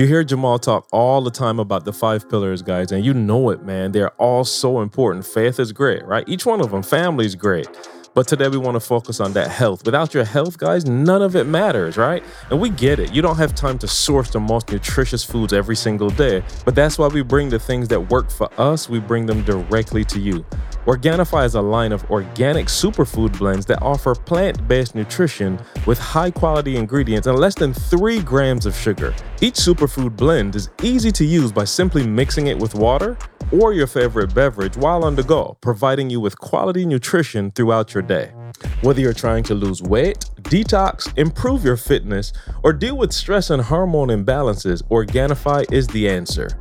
You hear Jamal talk all the time about the five pillars, guys, and you know it, man. They're all so important. Faith is great, right? Each one of them, family is great. But today we want to focus on that health. Without your health, guys, none of it matters, right? And we get it. You don't have time to source the most nutritious foods every single day. But that's why we bring the things that work for us, we bring them directly to you. Organifi is a line of organic superfood blends that offer plant based nutrition with high quality ingredients and less than 3 grams of sugar. Each superfood blend is easy to use by simply mixing it with water or your favorite beverage while on the go, providing you with quality nutrition throughout your day. Whether you're trying to lose weight, detox, improve your fitness, or deal with stress and hormone imbalances, Organifi is the answer.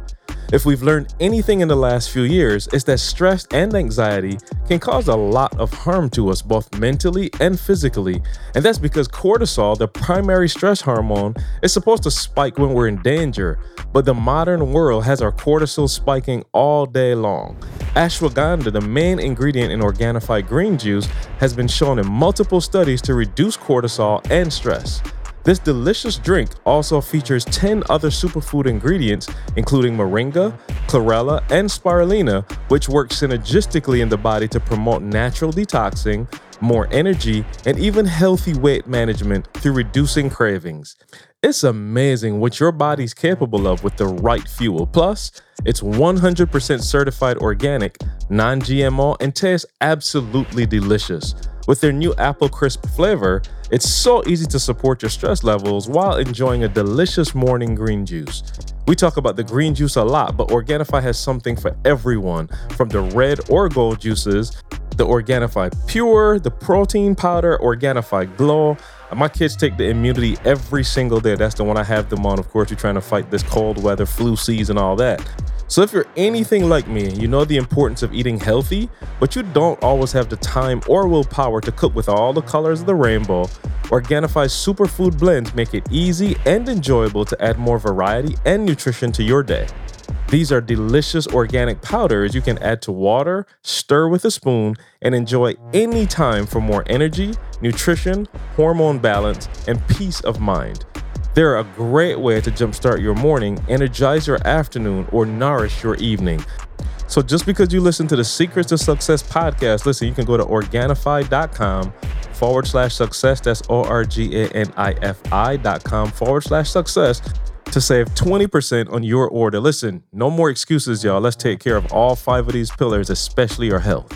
If we've learned anything in the last few years, it's that stress and anxiety can cause a lot of harm to us, both mentally and physically. And that's because cortisol, the primary stress hormone, is supposed to spike when we're in danger. But the modern world has our cortisol spiking all day long. Ashwagandha, the main ingredient in Organifi green juice, has been shown in multiple studies to reduce cortisol and stress. This delicious drink also features 10 other superfood ingredients, including moringa, chlorella, and spirulina, which work synergistically in the body to promote natural detoxing, more energy, and even healthy weight management through reducing cravings. It's amazing what your body's capable of with the right fuel. Plus, it's 100% certified organic, non GMO, and tastes absolutely delicious. With their new apple crisp flavor, it's so easy to support your stress levels while enjoying a delicious morning green juice. We talk about the green juice a lot, but Organifi has something for everyone from the red or gold juices, the Organifi Pure, the protein powder, Organifi Glow. My kids take the immunity every single day. That's the one I have them on. Of course, you're trying to fight this cold weather, flu season, all that. So, if you're anything like me, you know the importance of eating healthy, but you don't always have the time or willpower to cook with all the colors of the rainbow, Organifi's superfood blends make it easy and enjoyable to add more variety and nutrition to your day. These are delicious organic powders you can add to water, stir with a spoon, and enjoy anytime for more energy, nutrition, hormone balance, and peace of mind. They're a great way to jumpstart your morning, energize your afternoon, or nourish your evening. So just because you listen to the Secrets to Success podcast, listen, you can go to Organifi.com forward slash success. That's O R G A N I F I dot com forward slash success to save 20% on your order. Listen, no more excuses, y'all. Let's take care of all five of these pillars, especially your health.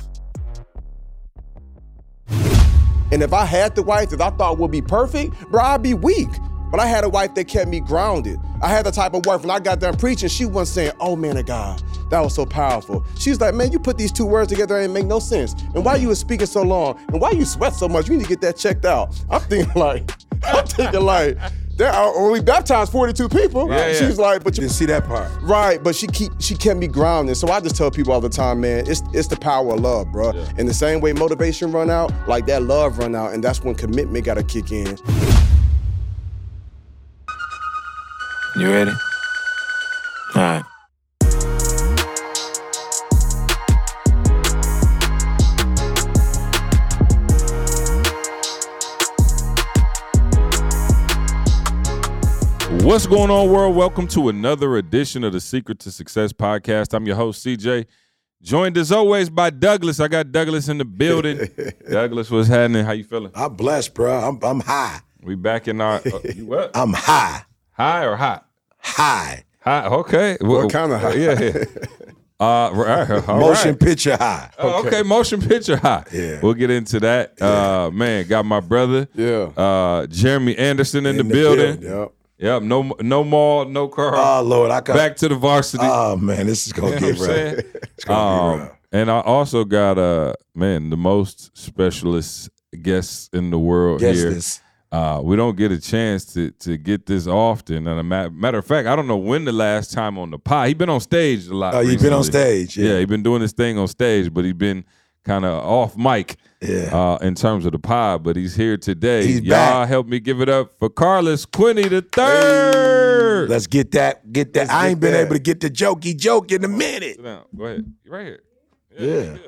And if I had the wife that I thought would be perfect, bro, I'd be weak. But I had a wife that kept me grounded. I had the type of wife when I got done preaching, she wasn't saying, oh man of God, that was so powerful. She was like, man, you put these two words together and make no sense. And why you was speaking so long? And why you sweat so much? You need to get that checked out. I'm thinking like, I'm thinking like, there are only baptized 42 people. Yeah, yeah. She's like, but you Didn't see that part. Right, but she keep she kept me grounded. So I just tell people all the time, man, it's it's the power of love, bro. In the same way motivation run out, like that love run out, and that's when commitment gotta kick in. You ready? All right. What's going on, world? Welcome to another edition of the Secret to Success podcast. I'm your host, CJ. Joined as always by Douglas. I got Douglas in the building. Douglas, what's happening? How you feeling? I'm blessed, bro. I'm I'm high. We back in our uh, you what? I'm high. High or hot? High. High. Okay. What kind of high? Yeah. yeah. Uh, right, all Motion right. picture high. Oh, okay. motion picture high. Yeah. We'll get into that. Uh, man, got my brother, Yeah. uh, Jeremy Anderson in, the, In the building. building, yep. Yep. No, no mall, no car. Oh Lord, I got Back to the varsity. Oh man, this is gonna You know get what I'm rough. It's gonna be Um, rough. and I also got uh man the most specialist guests in the world Guess here. this. Uh, we don't get a chance to to get this often. And a ma- matter of fact, I don't know when the last time on the pod. He been on stage a lot. Oh, you been on stage? Yeah, Yeah. he been doing this thing on stage, but he been kind of off mic. Yeah. Uh, in terms of the pod, but he's here today. He's Y'all back. help me give it up for Carlos Quinney the third. Let's get that. Get that. Let's I ain't been that. able to get the jokey joke in a minute. Sit down. Go ahead. Right here. Yeah. good.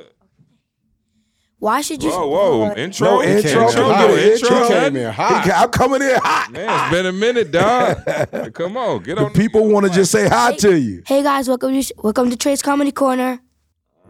Why should you? Whoa, whoa, intro, No intro, came in come hot. get an He intro. came in hot. He I'm coming in hot. Man, it's been a minute, dog. Come on, get The on. people want to just say hi to you. Hey guys, welcome to welcome to Trey's Comedy Corner.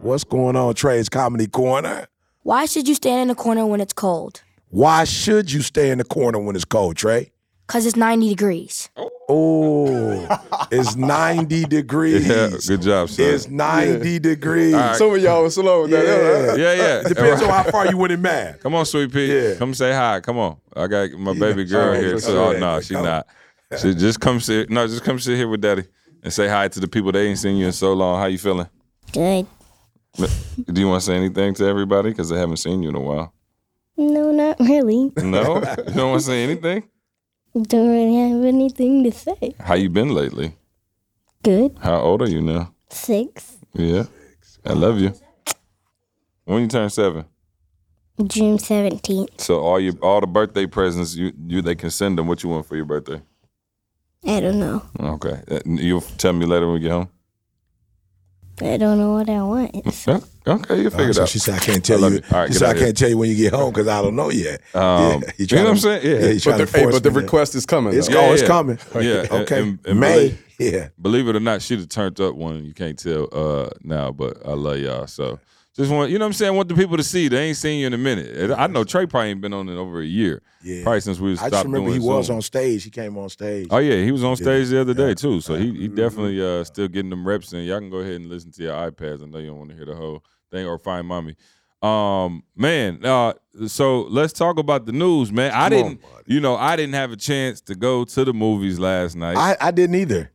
What's going on, Trey's Comedy Corner? Why should you stand in the corner when it's cold? Why should you stay in the corner when it's cold, Trey? Cause it's 90 degrees. Oh, it's 90 degrees. Yeah, good job, son. It's 90 degrees. Some of y'all was slow with that. yeah, yeah. Uh, depends on how far you went in math. Come on, sweet pea. Yeah. Come say hi. Come on. I got my baby girl Alright, here. So, oh, no, she Come. not. She just come sit. No, just come sit here with daddy and say hi to the people. They ain't seen you in so long. How you feeling? Good. Do you want to say anything to everybody? Because they haven't seen you in a while. No, not really. No? you don't want to say anything? Don't really have anything to say. How you been lately? Good. How old are you now? Six. Yeah. I love you. When you turn seven? June 17th. So all your all the birthday presents you you they can send them. What you want for your birthday? I don't know. Okay. Uh, You'll tell me later when we get home. I don't know what I want. Yeah. Okay, you figure it so out. she said, I can't tell I you. you. All right, she said, I here. can't tell you when you get home because I don't know yet. Um, yeah, he you trying know what I'm saying? Yeah. Yeah, But the, to hey, but the request is coming. It's, though. Yeah, oh, it's yeah. coming. Yeah, Okay. and- and May. believe- Yeah. Believe it or not, she'd have turned up one. You can't tell uh now, but I love y'all. So just want you know what I'm saying. I want the people to see. They ain't seen you in a minute. I know Trey probably ain't been on it over a year. Yeah. Probably since we stopped. I just remember he was Zoom. on stage. He came on stage. Oh yeah, he was on stage the other day too. So he he definitely uh still getting them reps in. Y'all can go ahead and listen to your iPads. I know you don't want to hear the whole thing or find mommy. Um man, uh so let's talk about the news, man. I Come didn't buddy. you know, I didn't have a chance to go to the movies last night. I, I didn't either.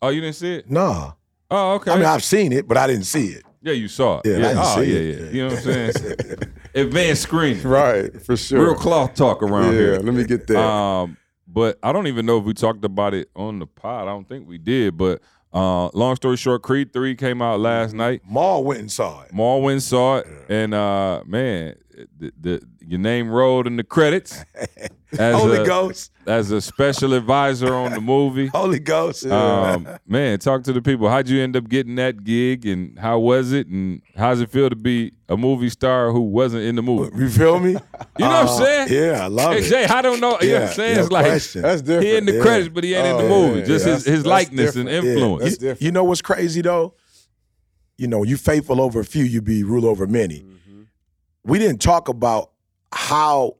oh, you didn't see it? No. Oh, okay. I mean, I've seen it, but I didn't see it. Yeah, you saw it. Yeah, I didn't oh, see yeah, it. yeah. You know what I'm saying? Advanced screening. Right, for sure. Real cloth talk around yeah, here. let me get that. Um, but I don't even know if we talked about it on the pod. I don't think we did. But uh, long story short, Creed three came out last night. Maul went and saw it. Maul went and saw it, and uh, man, the, the your name rolled in the credits as Holy a, Ghost. as a special advisor on the movie. Holy Ghost. Um, man, talk to the people. How'd you end up getting that gig, and how was it, and how's it feel to be a movie star who wasn't in the movie? you feel me? You know what I'm Uh, saying? Yeah, I love Hey, it. Jay, I don't know. You know what Yeah, I'm saying? no it's like question. That's different. he in the Yeah. credits, but he ain't in the Oh, movie. yeah, Just yeah. his, his That's likeness and different. influence. That's you, you know what's crazy though? You know, you faithful over a few, you be rule over many. Mm-hmm. We didn't talk about how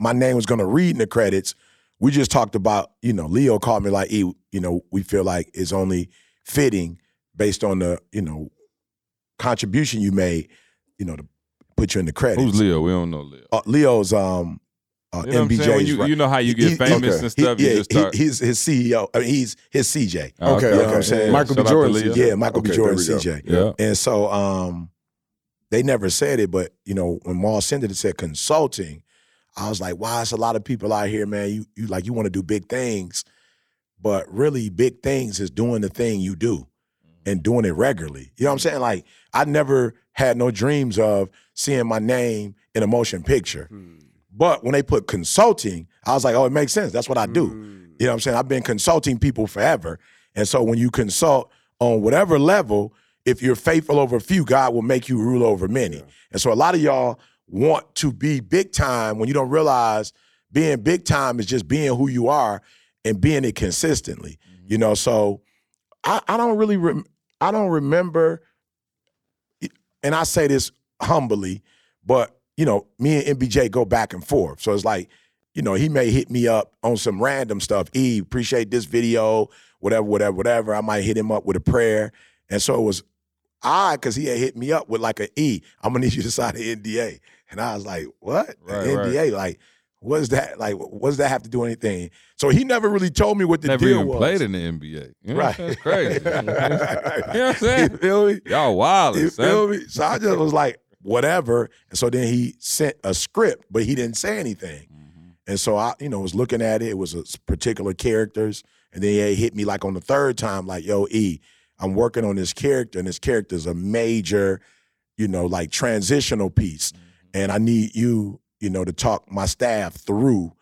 my name was going to read in the credits. We just talked about, you know, Leo called me like, e, you know, we feel like it's only fitting based on the, you know, contribution you made, you know, to put you in the credits. Who's Leo? We don't know Leo. Uh, Leo's um uh, You know what I'm saying? MBJ's When you, you know how you get He- famous okay. and stuff. He- you yeah, just start. he, he's his CEO. I mean, he's his CJ. Oh, Okay, You know okay. what I'm saying? Michael Shout B. Jordan. Leo. Yeah, Michael Okay, B. Jordan, there we go. CJ. Yeah. And so um they never said it, but you know, when Maul sent it, it said consulting. I was like, wow, it's a lot of people out here, man. You you like you want to do big things, but really big things is doing the thing you do mm-hmm. and doing it regularly. You know what I'm saying? Like I never had no dreams of seeing my name in a motion picture. Hmm. But when they put consulting, I was like, oh, it makes sense. That's what I do. You hmm. know what I'm saying? I've been consulting people forever. And so when you consult on whatever level, if you're faithful over a few, God will make you rule over many. And so a lot of y'all want to be big time when you don't realize being big time is just being who you are and being it consistently. Mm-hmm. You know, so I, I don't really rem- I don't remember and I say this humbly, but you know, me and MBJ go back and forth. So it's like, you know, he may hit me up on some random stuff. E, appreciate this video, whatever, whatever, whatever. I might hit him up with a prayer. And so it was odd because he had hit me up with like an E, I'm gonna need you to sign an NDA. And I was like, what? Right, An right. NDA? Like, what does that like what does that have to do anything? So he never really told me what the Never deal even was. played in the NBA. You know Right. That's crazy. you know what I'm saying? You feel me? Y'all wild, You son. feel me? So I just was like, whatever. And so then he sent a script, but he didn't say anything. Mm-hmm. And so I, you know, was looking at it. It was a particular characters, and then he hit me like on the third time, like, "Yo, E, I'm working on this character, and this character is a major, you know, like transitional piece, and I need you, you know, to talk my staff through,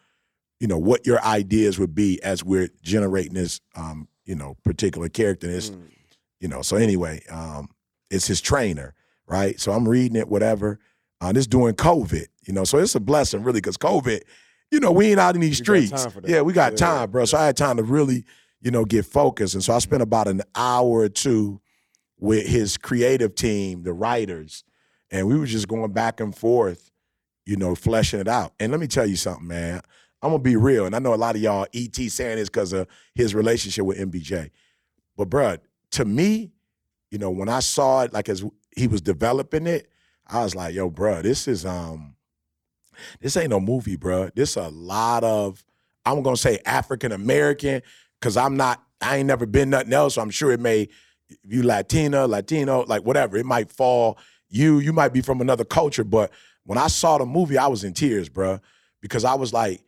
you know, what your ideas would be as we're generating this, um, you know, particular character. And it's, you know, so anyway, um, it's his trainer, right? So I'm reading it, whatever. Uh, this during COVID, you know, so it's a blessing really because COVID, you know, we ain't out in these got streets. time for that. Yeah, we got Yeah. time, bro. So I had time to really, you know, get focused. And so I spent about an hour or two with his creative team, the writers, and we were just going back and forth, you know, fleshing it out. And let me tell you something, man. I'm gonna be real, and I know a lot of y'all ET saying this because of his relationship with MBJ. But bruh, to me, you know, when I saw it, like as he was developing it, I was like, yo, bruh, this is um, this ain't no movie, bruh. This a lot of, I'm gonna say African American, because I'm not, I ain't never been nothing else. So I'm sure it may, you Latina, Latino, like whatever, it might fall. You, you might be from another culture, but when I saw the movie, I was in tears, bruh, because I was like,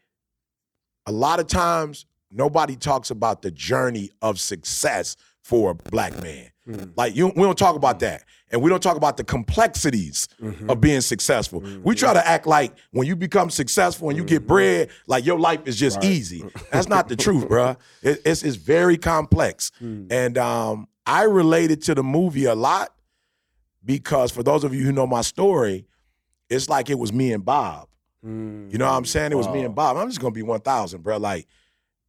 a lot of times nobody talks about the journey of success for a black man. Mm. Like you, we don't talk about mm. that, and we don't talk about the complexities mm-hmm. of being successful. Mm-hmm. We try to act like when you become successful and you get mm-hmm. bread, like your life is just easy. Mm. That's not the truth, bruh. It, it's it's very complex, and um, I related to the movie a lot because for those of you who know my story, it's like it was me and Bob. You know what I'm saying? It was me and Bob. I'm just gonna be 1,000, bro. Like,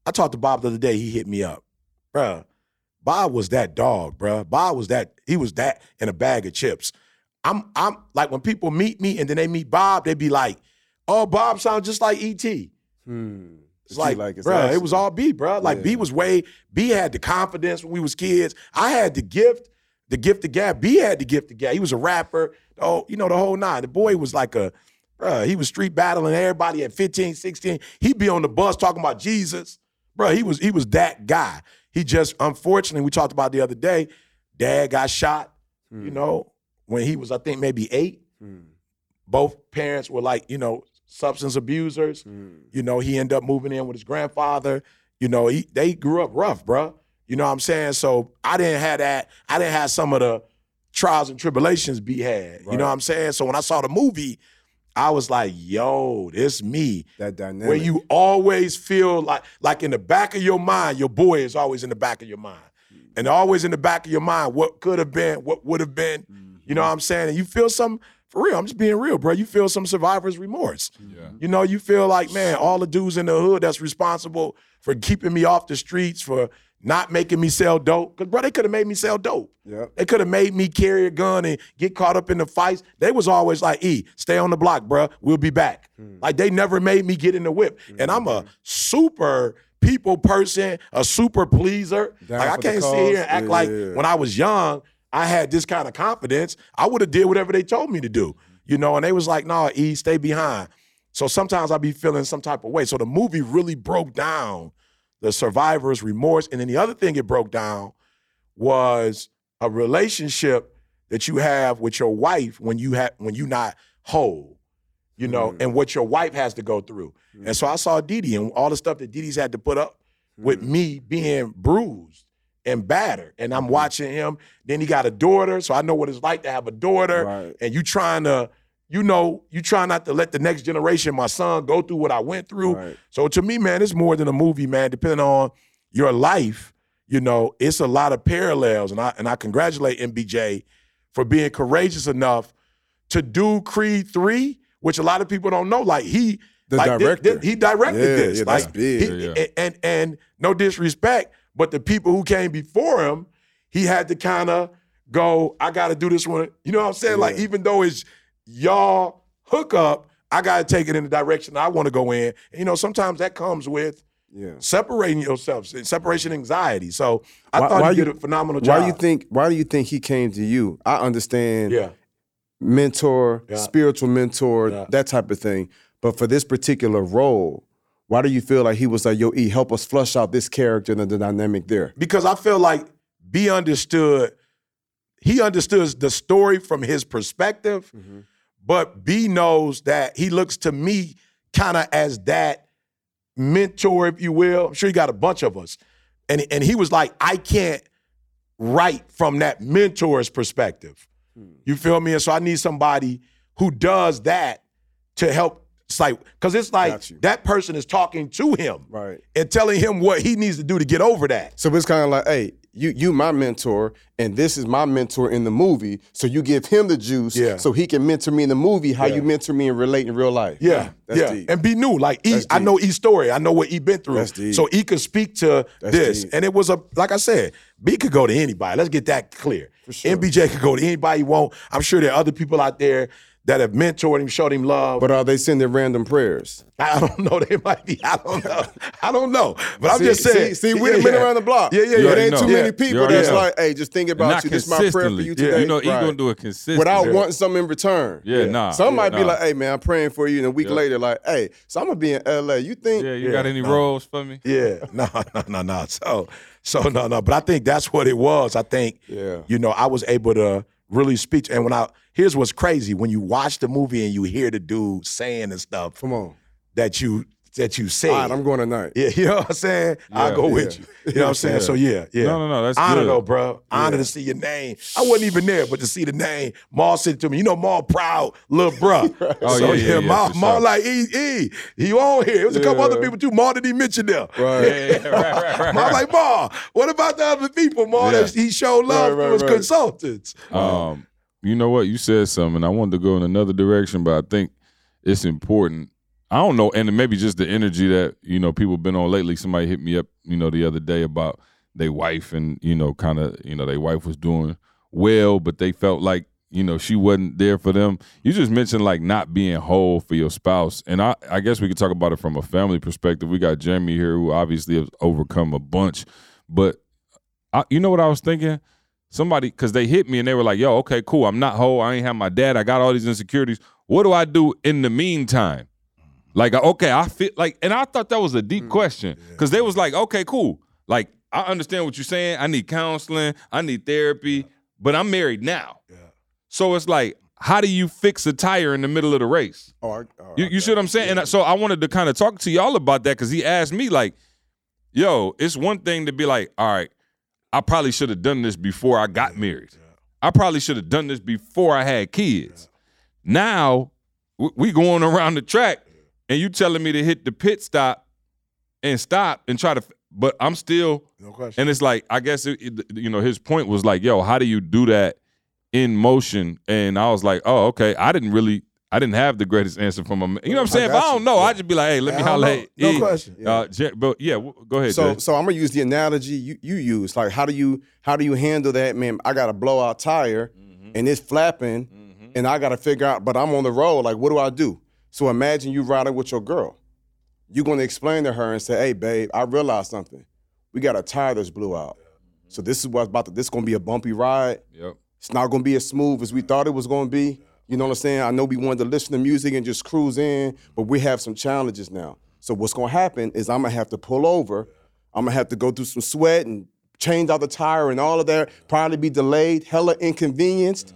I talked to Bob the other day. He hit me up, bro. Bob was that dog, bro. Bob was that. He was that in a bag of chips. I'm, I'm like when people meet me and then they meet Bob, they be like, "Oh, Bob sounds just like ET." Hmm. It's like, like it's bro, it was all B, bro. Like B was way. B had the confidence when we was kids. I had the gift, the gift of gab. B had the gift of gab. He was a rapper. Oh, you know the whole nine. The boy was like a, bro. He was street battling everybody at 15, 16. He'd be on the bus talking about Jesus, bro. He was he was that guy. He just unfortunately we talked about the other day. Dad got shot. You hmm. know when he was I think maybe eight. Hmm. Both parents were like you know substance abusers. Hmm. You know, he ended up moving in with his grandfather. You know, he they grew up rough, bruh. You know what I'm saying? So I didn't have that. I didn't have some of the trials and tribulations be had. You know what I'm saying? So when I saw the movie, I was like, yo, this me. That dynamic. Where you always feel like like in the back of your mind, your boy is always in the back of your mind. And mm-hmm. always in the back of your mind, what could have been, what would have been. You know what I'm saying? And you feel some for real. I'm just being real, bro. You feel some survivor's remorse. Yeah. You know, you feel like, man, all the dudes in the hood that's responsible for keeping me off the streets, for not making me sell dope. Because, bro, they could have made me sell dope. Yeah. They could have made me carry a gun and get caught up in the fights. They was always like, E, stay on the block, bro. We'll be back. Like, they never made me get in the whip. And I'm a super people person, a super pleaser. Down like, I can't sit here and act Yeah, like when I was young, I had this kind of confidence. I would have did whatever they told me to do, you know. And they was like, "Nah, E, stay behind." So sometimes I'd be feeling some type of way. So the movie really broke down the survivor's remorse, and then the other thing it broke down was a relationship that you have with your wife when you have when you not whole, you know, mm-hmm. and what your wife has to go through. And so I saw Didi and all the stuff that Didi's had to put up with mm-hmm. me being bruised and battered. And I'm mm-hmm. watching him. Then he got a daughter, so I know what it's like to have a daughter. Right. And you trying to, you know, you try not to let the next generation, my son, go through what I went through. Right. So to me, man, it's more than a movie, man. Depending on your life, you know, it's a lot of parallels. And I and I congratulate MBJ for being courageous enough to do Creed 3, which a lot of people don't know. Like he The like, director. he directed Yeah, this. yeah, that's like, big. he- yeah. And, and and no disrespect, but the people who came before him, he had to kind of go, I gotta do this one. You know what I'm saying? Like, even though it's y'all hook up, I gotta take it in the direction I want to go in. And, you know, sometimes that comes with Yeah. separating yourself, separation anxiety. So I Why- thought why he you- did a phenomenal job. Why do you think? Why do you think he came to you? I understand. Yeah. mentor, Yeah. spiritual mentor, Yeah. that type of thing. But for this particular role, why do you feel like he was like, "Yo, E, help us flush out this character and the dynamic there"? because I feel like B understood, he understood the story from his perspective, mm-hmm. But B knows that he looks to me kind of as that mentor, if you will. I'm sure he got a bunch of us. And, and he was like, I can't write from that mentor's perspective. Hmm. You feel me? And so I need somebody who does that to help. It's like, because it's like that person is talking to him Right. and telling him what he needs to do to get over that. So it's kind of like, hey, you you my mentor, and this is my mentor in the movie. So you give him the juice, Yeah. so he can mentor me in the movie. How Yeah. you mentor me and relate in real life. Yeah, that's yeah, deep. and be new. Like E, I know E's story. I know what E been through, so E could speak to That's this. deep. And it was a like I said, B could go to anybody. Let's get that clear. sure. MBJ could go to anybody he want. I'm sure there are other people out there that have mentored him, showed him love. But are they sending random prayers? I don't know. They might be. I don't know. I don't know. But I'm just saying. See, see we've been yeah. around the block. Yeah, yeah, yeah. already ain't know. too Yeah. many people that's know. like, hey, just think about Not you. This is my prayer for you Yeah. today. You know, he Right. gonna do it consistently. Without Yeah. wanting something in return. Yeah, nah. Some might be like, hey man, I'm praying for you, and a week Yeah. later, like, hey, so I'm gonna be in LA. You think Yeah, you Yeah, got any no. roles for me? Yeah, no, no, no, no. So, so no, no. But I think that's what it was. I think, Yeah. you know, I was able to really speech. And when I here's what's crazy: when you watch the movie and you hear the dude saying and stuff Come on. that you that you said. All right, I'm going tonight. yeah, you know what I'm saying? I'll Yeah. go with you. You know what I'm saying? Yeah. So yeah, yeah. No, no, no. That's Honor good. though, bro. Honor to see your name. I wasn't even there, but to see the name, Maul said it to me. You know, Maul proud, little bro. Oh, so yeah, yeah, yeah, Maul, Maul sure. like E E. He on here. It was a couple Yeah. other people too. Maul didn't even mention them. Right. Yeah, yeah, right, right, right. Maul like Maul. What about the other people, Maul? Yeah. That he showed love Right, to right, his right. consultants. Um, you know what? You said something. I wanted to go in another direction, but I think it's important. I don't know, and maybe just the energy that you know people been on lately. Somebody hit me up, you know, the other day about their wife, and you know, kind of, you know, their wife was doing well, but they felt like you know she wasn't there for them. You just mentioned like not being whole for your spouse, and I, I guess we could talk about it from a family perspective. We got Jeremy here, who obviously has overcome a bunch, but I, you know what I was thinking? Somebody, because they hit me and they were like, yo, okay, cool. I'm not whole. I ain't have my dad. I got all these insecurities. What do I do in the meantime? Like, okay, I feel like, and I thought that was a deep question because they was like, okay, cool. Like, I understand what you're saying. I need counseling. I need therapy, but I'm married now. So it's like, how do you fix a tire in the middle of the race? Oh, I, oh, You, you see what I'm saying? And I- so I wanted to kind of talk to y'all about that because he asked me, like, yo, it's one thing to be like, all right, I probably should have done this before I got married. I probably should have done this before I had kids. Now we going around the track and you telling me to hit the pit stop and stop and try to, but I'm still, No question. and it's like, I guess, it, it- you know, his point was like, yo, how do you do that in motion? And I was like, oh, okay. I didn't really, I didn't have the greatest answer from a. You know what I'm I saying? If got I don't you. know, Yeah. I just be like, hey, let me I holler. No E. question. Uh, Jer- but yeah, w- go ahead. So Jay. so I'm gonna use the analogy you, you use. Like how do you how do you handle that, man? I got a blowout tire Mm-hmm. and it's flapping and I gotta figure out, but I'm on the road. Like, what do I do? So imagine you riding with your girl. You're gonna explain to her and say, Hey babe, I realized something. We got a tire that's blew out. So this is what's about to this is gonna be a bumpy ride. Yep. It's not gonna be as smooth as we thought it was gonna be. You know what I'm saying? I know we wanted to listen to music and just cruise in, but we have some challenges now. So what's gonna happen is I'm gonna have to pull over. I'm gonna have to go through some sweat and change out the tire and all of that. Probably be delayed, hella inconvenienced.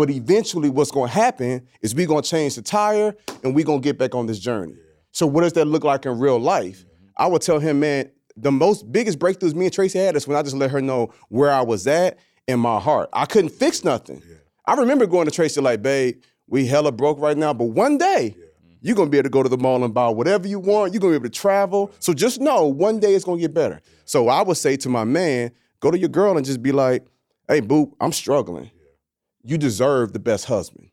But eventually, what's gonna happen is we're gonna change the tire and we're gonna get back on this journey. So what does that look like in real life? Mm-hmm. I would tell him, man, the most biggest breakthroughs me and Tracy had is when I just let her know where I was at in my heart. I couldn't fix nothing. I remember going to Tracy like, babe, we hella broke right now, but one day you're gonna be able to go to the mall and buy whatever you want. You're gonna be able to travel. So just know one day it's gonna get better. So I would say to my man, go to your girl and just be like, hey, boo, I'm struggling. You deserve the best husband.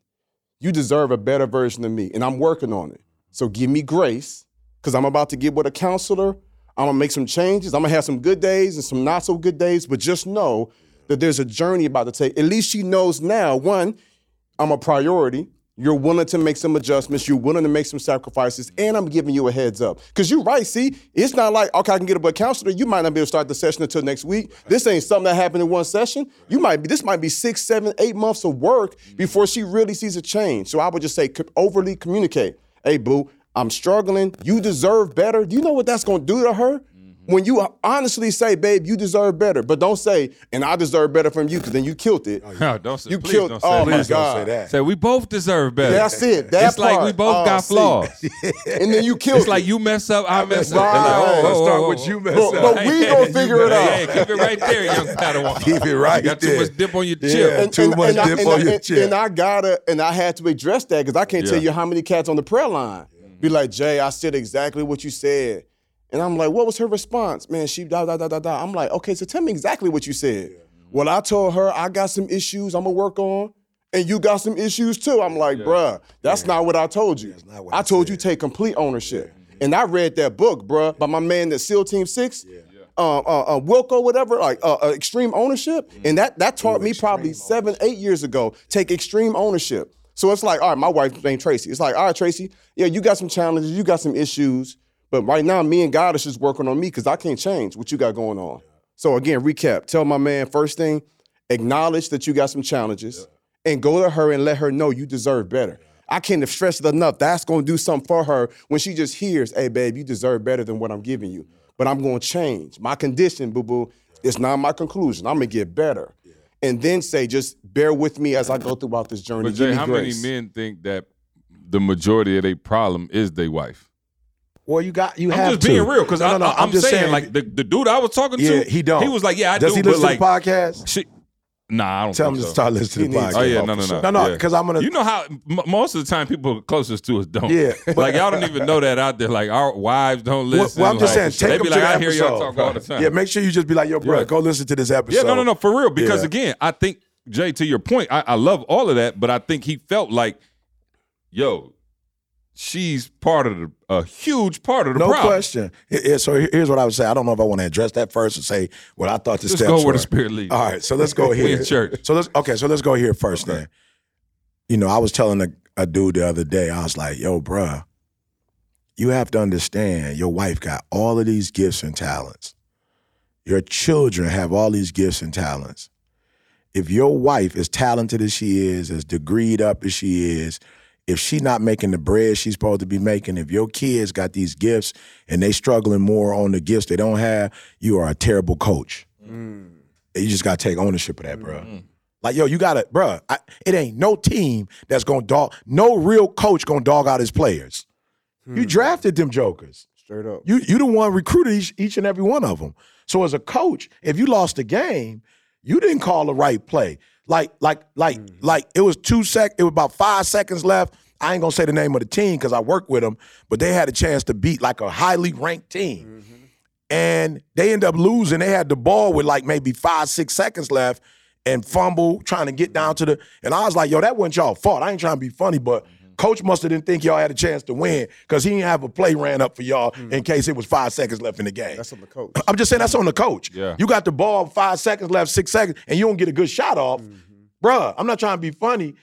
You deserve a better version of me, and I'm working on it. So give me grace, because I'm about to get with a counselor. I'm gonna make some changes. I'm gonna have some good days and some not so good days, but just know that there's a journey about to take. At least she knows now, one, I'm a priority. You're willing to make some adjustments. You're willing to make some sacrifices, and I'm giving you a heads up. Because you're right, see, it's not like, okay, I can get a counselor. You might not be able to start the session until next week. This ain't something that happened in one session. You might be, this might be six, seven, eight months of work before she really sees a change. So I would just say, overly communicate. Hey, boo, I'm struggling. You deserve better. Do you know what that's gonna do to her? When you honestly say, babe, you deserve better, but don't say, and I deserve better from you, because then you killed it. Oh, no, don't say, You please killed- don't say oh that. my Please don't God. say that. Say we both deserve better. That's it. That it's like we both Oh, got see. flaws. and then you killed It's like you mess up, I mess up. Right. Like, oh, Let's oh, start oh, with oh. oh. you, mess But, up. but we gonna figure it out. Hey, keep it right there, young Padawan. Keep it right You got too much dip on your Yeah. chip. Too much I, dip on your chip. and I gotta, and I had to address that because I can't tell you how many cats on the prayer line. Be like, Jay, I said exactly what you said, And I'm like, what was her response? Man, she da da da da da. I'm like, okay, so tell me exactly what you said. Well, I told her I got some issues I'm gonna work on, and you got some issues too. I'm like, bruh, that's not what I told you. not what I I told you said. take complete ownership. And I read that book, bruh, by my man that SEAL Team Six, uh, uh, uh, Wilco, whatever, like uh, uh, extreme ownership. And that that taught me probably seven, eight years ago. Take extreme ownership. So it's like, all right, my wife's named Tracy. It's like, all right, Tracy, yeah, you got some challenges, you got some issues, but right now, me and God is just working on me because I can't change what you got going on. So again, recap. Tell my man first thing, acknowledge that you got some challenges, and go to her and let her know you deserve better. I can't stress it enough. That's going to do something for her when she just hears, "Hey, babe, you deserve better than what I'm giving you." But I'm going to change my condition, boo boo. It's not my conclusion. I'm gonna get better, and then say, just bear with me as I go throughout this journey. But Jay, how grace. many men think that the majority of their problem is their wife? Well, you got you have to. I'm have just to. being real because no, no, no, I'm, I'm just saying, saying like the, the dude I was talking yeah, to, he don't. He was like, "Yeah, I Does do." he listen like, to the podcast? She, nah, I don't Tell him think to so. start listening to the podcast. Oh yeah, no, no, no, No, no, yeah. because I'm gonna. You know how m- most of the time people closest to us don't. Yeah. like y'all don't even know that out there. Like our wives don't listen. well, I'm just like, saying, take them be to like, the I hear y'all talk all the time. Yeah, make sure you just be like, yo, bro, Yeah. go listen to this episode. Yeah, no, no, no, for real. Because Yeah. again, I think Jay, to your point, I, I love all of that, but I think he felt like, yo, she's part of the a huge part of the No problem. question. So here's what I would say. I don't know if I want to address that first and say what I thought the Just steps go where the spirit leads. All right, so let's go here. in church. So let's okay. So let's go here first. Then, you know, I was telling a, a dude the other day. I was like, "Yo, bruh, you have to understand. Your wife got all of these gifts and talents. Your children have all these gifts and talents. If your wife, as talented as she is, as degreed up as she is, if she not making the bread she's supposed to be making, if your kids got these gifts and they struggling more on the gifts they don't have, you are a terrible coach. Mm. You just gotta take ownership of that, bro. Like, yo, you gotta, bro. I, it ain't no team that's gonna dog. No real coach gonna dog out his players. You drafted them jokers. Straight up. You you the one recruited each, each and every one of them. So as a coach, if you lost the game, you didn't call the right play. Like like like mm. like it was two sec. It was about five seconds left. I ain't gonna say the name of the team because I work with them, but they had a chance to beat like a highly ranked team, mm-hmm. and they end up losing. They had the ball with like maybe five six seconds left. And fumble, trying to get down to the, and I was like, "Yo, that wasn't y'all fault. I ain't trying to be funny, but coach must have didn't think y'all had a chance to win because he didn't have a play ran up for y'all hmm. in case it was five seconds left in the game. That's on the coach. I'm just saying that's on the coach. Yeah. You got the ball five seconds left, six seconds, and you don't get a good shot off. Mm-hmm. Bruh, I'm not trying to be funny.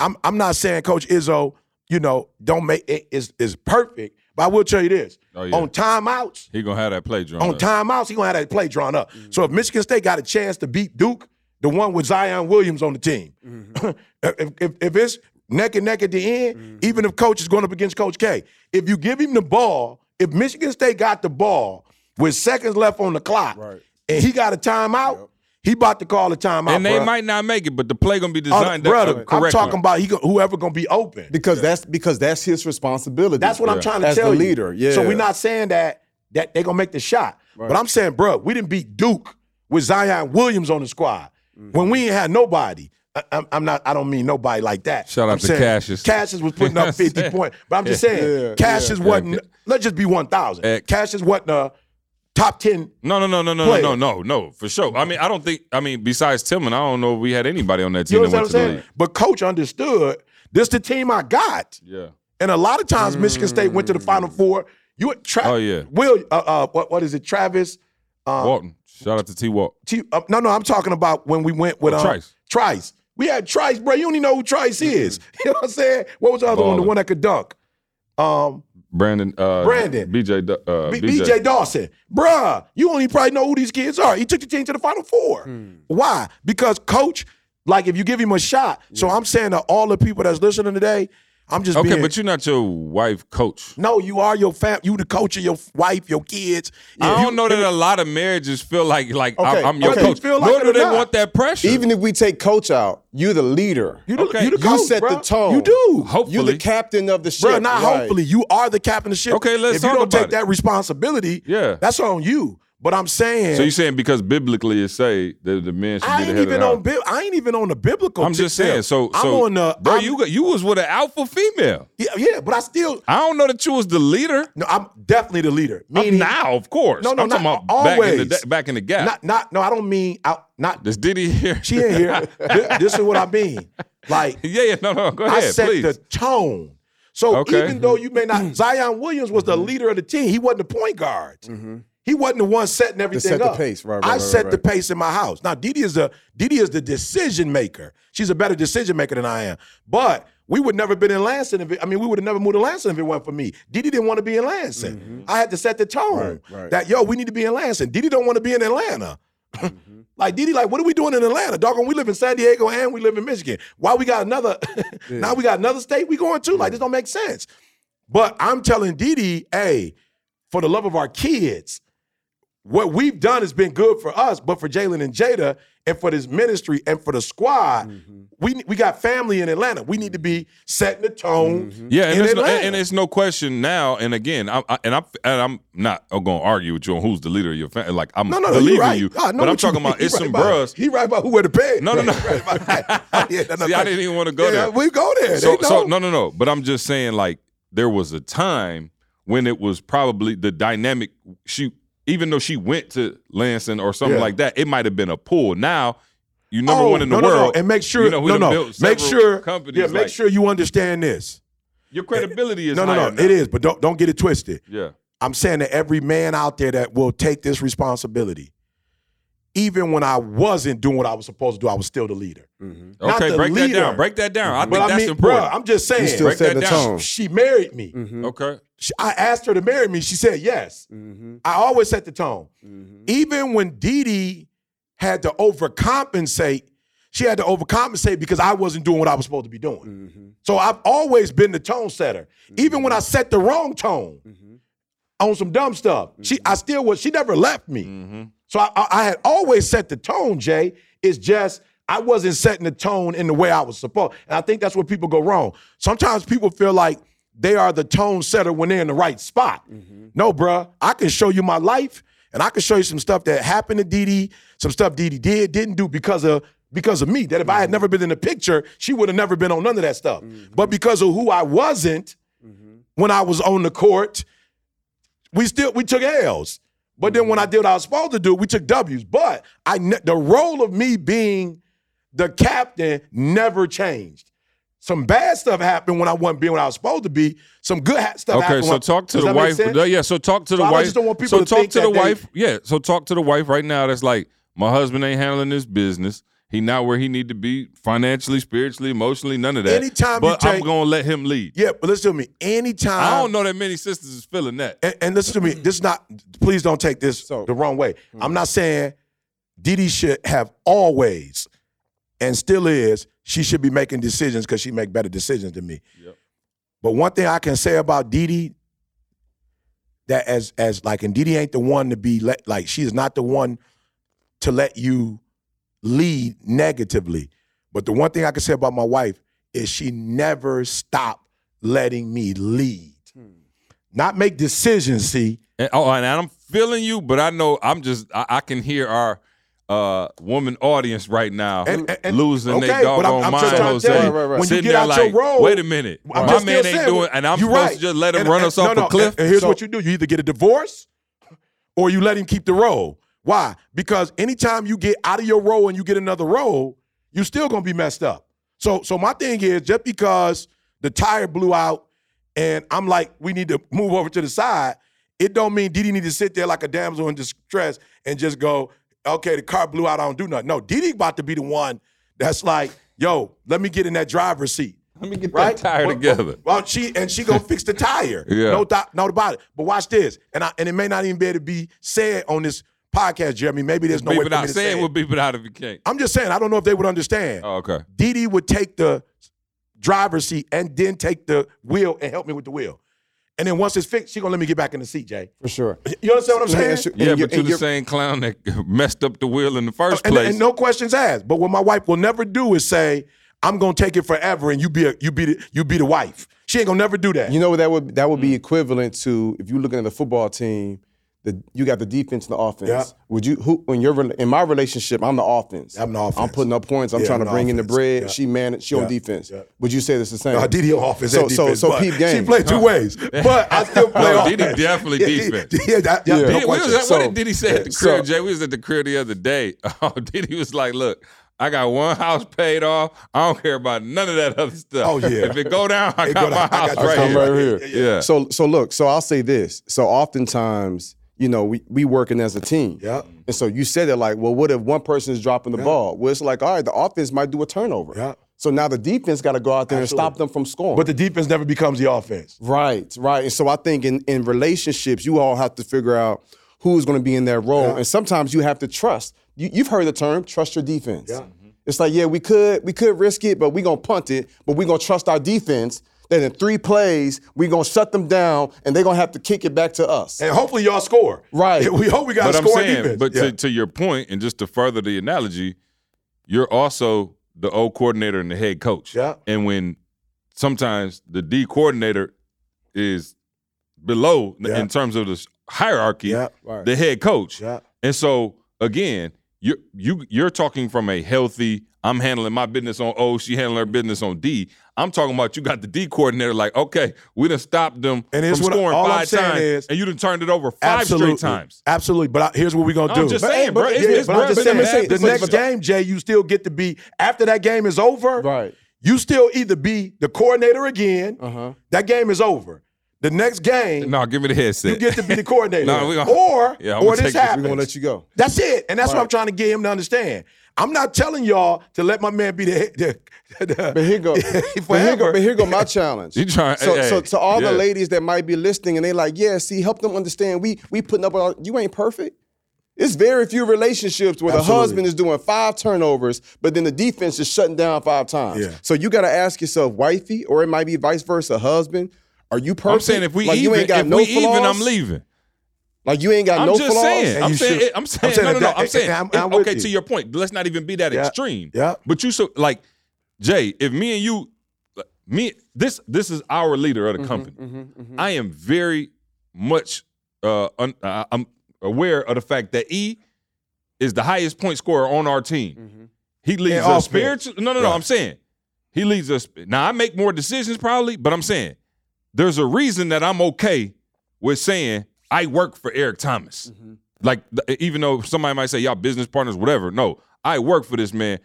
I'm I'm not saying Coach Izzo, you know, don't make it is is perfect. But I will tell you this. Oh, yeah. On timeouts, He gonna have that play drawn. on up. timeouts, he gonna have that play drawn up. Mm-hmm. So if Michigan State got a chance to beat Duke, the one with Zion Williams on the team, mm-hmm. if, if, if it's neck and neck at the end, even if coach is going up against Coach K, if you give him the ball, if Michigan State got the ball with seconds left on the clock, Right. and he got a timeout, he about to call a timeout. and they bruh. might not make it, but the play gonna be Oh, designed brother, uh. I'm talking about he go, whoever gonna be open. Because that's because that's his responsibility. That's what I'm trying to As tell the you. leader, yeah. So we're not saying that that they're gonna make the shot. But I'm saying, bro, we didn't beat Duke with Zion Williams on the squad Mm-hmm. when we ain't had nobody. I, I'm, I'm not. I don't mean nobody like that. Shout out I'm to saying Cassius. Cassius was putting up 50 points, but I'm just saying, Yeah, Cassius yeah. wasn't. Yeah. Let's just be 1,000. Eh. Cassius wasn't a top 10. No, no, no, no, no, Player. no, no, no, for sure. I mean, I don't think. I mean, besides Tillman, I don't know if we had anybody on that team. You know what I'm saying? But coach understood. This the team I got. Yeah. And a lot of times, Michigan State went to the Final Four. You Tra- Oh, yeah. Will uh, uh what what is it? Travis. Uh, Walton. Shout out to T. Walt. T- uh, no, no, I'm talking about when we went with um, Trice. Trice. We had Trice, bro. You don't even know who Trice is. You know what I'm saying? What was the other one? The Baller. one that could dunk. Um, Brandon. Uh, Brandon. BJ. Du- Uh, B- BJ. BJ Dawson. Bruh, you don't even probably know who these kids are. He took the team to the Final Four. Why? Because coach, like if you give him a shot. So I'm saying to all the people that's listening today, I'm just Okay, being, but you're not your wife coach. no, you are your fam. You the coach of your wife, your kids. I don't you- know that a lot of marriages feel like like Okay, I'm, I'm your okay. coach. Feel like Nor do they not. want that pressure. Even if we take coach out, you're the leader. You the, Okay, you the you coach, set the tone. You do. hopefully, You're the captain of the ship. Bro, not right. hopefully. You are the captain of the ship. Okay, let's If you don't take it. that responsibility, Yeah. that's on you. But I'm saying So you saying because biblically it say that the man should I be the ain't head of even the on house. bi- I ain't even on the biblical. I'm just saying. there. So, I'm on the bro, I'm- you got, you was with an alpha female. yeah, yeah, but I still I don't know that you was the leader. no, I'm definitely the leader. I'm Meaning, now, of course. No, no, I'm talking not about back in the always. back in the gap. not not no, I don't mean out not Does Diddy here? she ain't here. this, this is what I mean. Like yeah, yeah, no, no, go ahead. I set please. the tone. So Okay. even though you may not, mm-hmm. Zion Williams was the mm-hmm. leader of the team. He wasn't the point guard. Mm-hmm. He wasn't the one setting everything set the up. pace. Right, right, I right, set the pace in my house. Now Didi is the Didi is the decision maker. She's a better decision maker than I am. But we would never been in Lansing if it, I mean we would have never moved to Lansing if it wasn't for me. Didi didn't want to be in Lansing. Mm-hmm. I had to set the tone that yo we need to be in Lansing. Didi don't want to be in Atlanta. Mm-hmm. Like Didi, like, what are we doing in Atlanta? Doggone, we live in San Diego and we live in Michigan. Why we got another? now we got another state we going to? Like, this don't make sense. But I'm telling Didi, hey, for the love of our kids, what we've done has been good for us, but for Jalen and Jada and for this ministry and for the squad, mm-hmm. we we got family in Atlanta. We need to be setting the tone. Mm-hmm. Yeah, and, in it's no, and, and it's no question now. And again, I, I, and I'm and I'm not going to argue with you on who's the leader of your family. Like I'm no, no, no, believing you right. you, ah, I know but I'm talking mean. about it's right some about- bros. He right about who wear the pants. No, no, no. Right about that. yeah, no, no, See, I didn't even want to go Yeah, there. We go there. So, so no, no, no. But I'm just saying, like, there was a time when it was probably the dynamic. She, even though she went to Lansing or something Yeah. like that, it might have been a pull. Now, you number Oh, one in the no, no, no. world, and make sure you know, we no, no, make sure, companies. yeah, make like, sure you understand this. your credibility is No, no, no, now. it is, but don't don't get it twisted. Yeah, I'm saying that every man out there that will take this responsibility, even when I wasn't doing what I was supposed to do, I was still the leader. Mm-hmm. Not okay. the Break that leader. down. Break that down. I But think I that's mean, important. bruh, I'm just saying. You still Break that the down. tone. she married me. Mm-hmm. okay. She- I asked her to marry me. She said yes. Mm-hmm. I always set the tone. Even when Dee Dee had to overcompensate, she had to overcompensate because I wasn't doing what I was supposed to be doing. So I've always been the tone setter. Even when I set the wrong tone on some dumb stuff, she I still was. She never left me. So I, I, I had always set the tone. Jay, it's just. I wasn't setting the tone in the way I was supposed. And I think that's where people go wrong. Sometimes people feel like they are the tone setter when they're in the right spot. Mm-hmm. No, bruh, I can show you my life and I can show you some stuff that happened to Dee Dee, some stuff Dee Dee did, didn't do because of because of me. That if I had mm-hmm. never been in the picture, she would have never been on none of that stuff. Mm-hmm. But because of who I wasn't when I was on the court, we still we took L's. But then when I did what I was supposed to do, we took W's. But I ne- the role of me being the captain never changed. Some bad stuff happened when I wasn't being what I was supposed to be. Some good stuff Okay, happened. so when- talk to the wife. Yeah, so talk to the So I wife. just don't want people so to talk to the they- wife. Yeah, so talk to the wife right now. That's like my husband ain't handling this business. He not where he need to be financially, spiritually, emotionally, none of that. Anytime you but I'm gonna let him lead. Yeah, but listen to me. Anytime I don't know that many sisters is feeling that. and, and listen to me. This is not. Please don't take this So- the wrong way. Hmm. I'm not saying Didi should have always, and still is. She should be making decisions because she make better decisions than me. Yep. But one thing I can say about Didi, that as as like, and Didi ain't the one to be let. Like she is not the one to let you lead negatively. But the one thing I can say about my wife is she never stopped letting me lead. Not make decisions, see. And, oh, and I'm feeling you, but I know I'm just I, I can hear our uh woman audience right now And- and- and- losing okay, their doggone mind, just trying to Jose. Right, right, right. when you Sitting get there out like, your role- wait a minute, I'm my man ain't saying, doing, and I'm supposed to just let him run us off no, a no, cliff. Here's So- what you do: you either get a divorce, or you let him keep the role. Why? Because anytime you get out of your role and you get another role, you're still gonna be messed up. So, so my thing is just because the tire blew out and I'm like, we need to move over to the side, it don't mean Didi need to sit there like a damsel in distress and just go, okay, the car blew out, I don't do nothing. No, Didi about to be the one that's like, yo, let me get in that driver's seat. Let me get Right? that tire Well, together. Well, she and she gonna fix the tire. Yeah. No doubt, no about it. But watch this, and I and it may not even be able to be said on this podcast, Jeremy. Maybe there's no beep way it for me out. to Say say it, it. we'll beep it out if you can't. I'm just saying, I don't know if they would understand. Oh, okay. Didi would take the driver's seat and then take the wheel and help me with the wheel. And then once it's fixed, she gonna let me get back in the seat, Jay. For sure. You understand what I'm saying? ask you- Yeah, and you- but you're the you're- same clown that messed up the wheel in the first and, place. and no questions asked. But what my wife will never do is say, "I'm gonna take it forever," and you be a, you be the, you be the wife. She ain't gonna never do that. You know what that would that would be mm. equivalent to if you're looking at a football team the you got the defense and the offense. Yeah. Would you who when you're in my relationship? I'm the offense. I'm the offense. I'm putting up points. I'm Yeah, trying I'm to the bring in the bread. Yeah. She managed. She on defense. Yeah. Would you say this the same? No, Didi on offense So- and so- so but peep game. She played two ways, but I still play No, offense. Didi definitely Yeah, defense. Yeah, that- yeah, Yeah. no Diddy, we was question. at, So- what did Diddy say at the so- crib, Jay? We was at the crib the other day. Oh, Diddy was like, look, I got one house paid off. I don't care about none of that other stuff. Oh, yeah. If it go down, I It got go my down, I house got right, your here. house right here. Yeah. So so look. So I'll say this. So oftentimes, you know, we we working as a team. Yeah. And so you said it like, well, what if one person is dropping the Yeah. ball? Well, it's like, all right, the offense might do a turnover. Yeah. So now the defense got to go out there Absolutely. and stop them from scoring. But the defense never becomes the offense. Right, right. And so I think in, in relationships, you all have to figure out who's going to be in that role. Yeah. And sometimes you have to trust. You, you've heard the term, trust your defense. Yeah. It's like, yeah, we could we could risk it, but we're going to punt it, but we're going to trust our defense that in three plays, we're going to shut them down and they're going to have to kick it back to us. And hopefully y'all score. Right. We hope we got But to I'm score saying, defense. but Yeah. to, to your point, and just to further the analogy, you're also the O coordinator and the head coach. Yeah. And when sometimes the D coordinator is below Yeah. in terms of the hierarchy, Yeah. Right. the head coach. Yeah. And so again, you you you're talking from a healthy. I'm handling my business on O. She handling her business on D. I'm talking about you got the D coordinator. Like, okay, we done stopped them And from here's what I- scoring I'm five saying times, is- and you done turned it over five Absolutely. straight times. Absolutely. But I, here's what we're going to do. I'm just But- saying, but- bro. It's, yeah, it's but I'm just bruh, saying, saying, the next game, Jay, you still get to be, after that game is over, Right. you still either be the coordinator again, Uh-huh. that game is over. The next game, No, give me the headset. you get to be the coordinator. No, we gonna- or Yeah, or gonna this take this. We're going to let you go. That's it. And that's what Right. I'm trying to get him to understand. I'm not telling y'all to let my man be the, the, the But here go, but here go, but here go my challenge. You trying- So, hey, so to all yeah. the ladies that might be listening and they like, yeah, see, help them understand. We we putting up. with all- You ain't perfect. It's very few relationships where the husband is doing five turnovers, but then the defense is shutting down five times. Yeah. So you got to ask yourself, wifey, or it might be vice versa, husband. Are you perfect? I'm saying if we like even, you ain't got if no we flaws, even, I'm leaving. Like you ain't got I'm no just flaws. saying. I'm you saying. should- I'm saying. I'm saying no, no, no. that- I'm saying. I'm- I'm okay, you. to your point. Let's not even be that Yeah. extreme. Yeah. But you so like Jay. If me and you, me, this this is our leader Mm-hmm, of the company. I am very much. Uh, un, uh, I'm aware of the fact that E is the highest point scorer on our team. He leads us spiritual. No, no, no. Right. I'm saying he leads us. Now I make more decisions probably, but I'm saying there's a reason that I'm okay with saying I work for Eric Thomas. Mm-hmm. Like even though somebody might say y'all business partners, whatever. No, I work for this man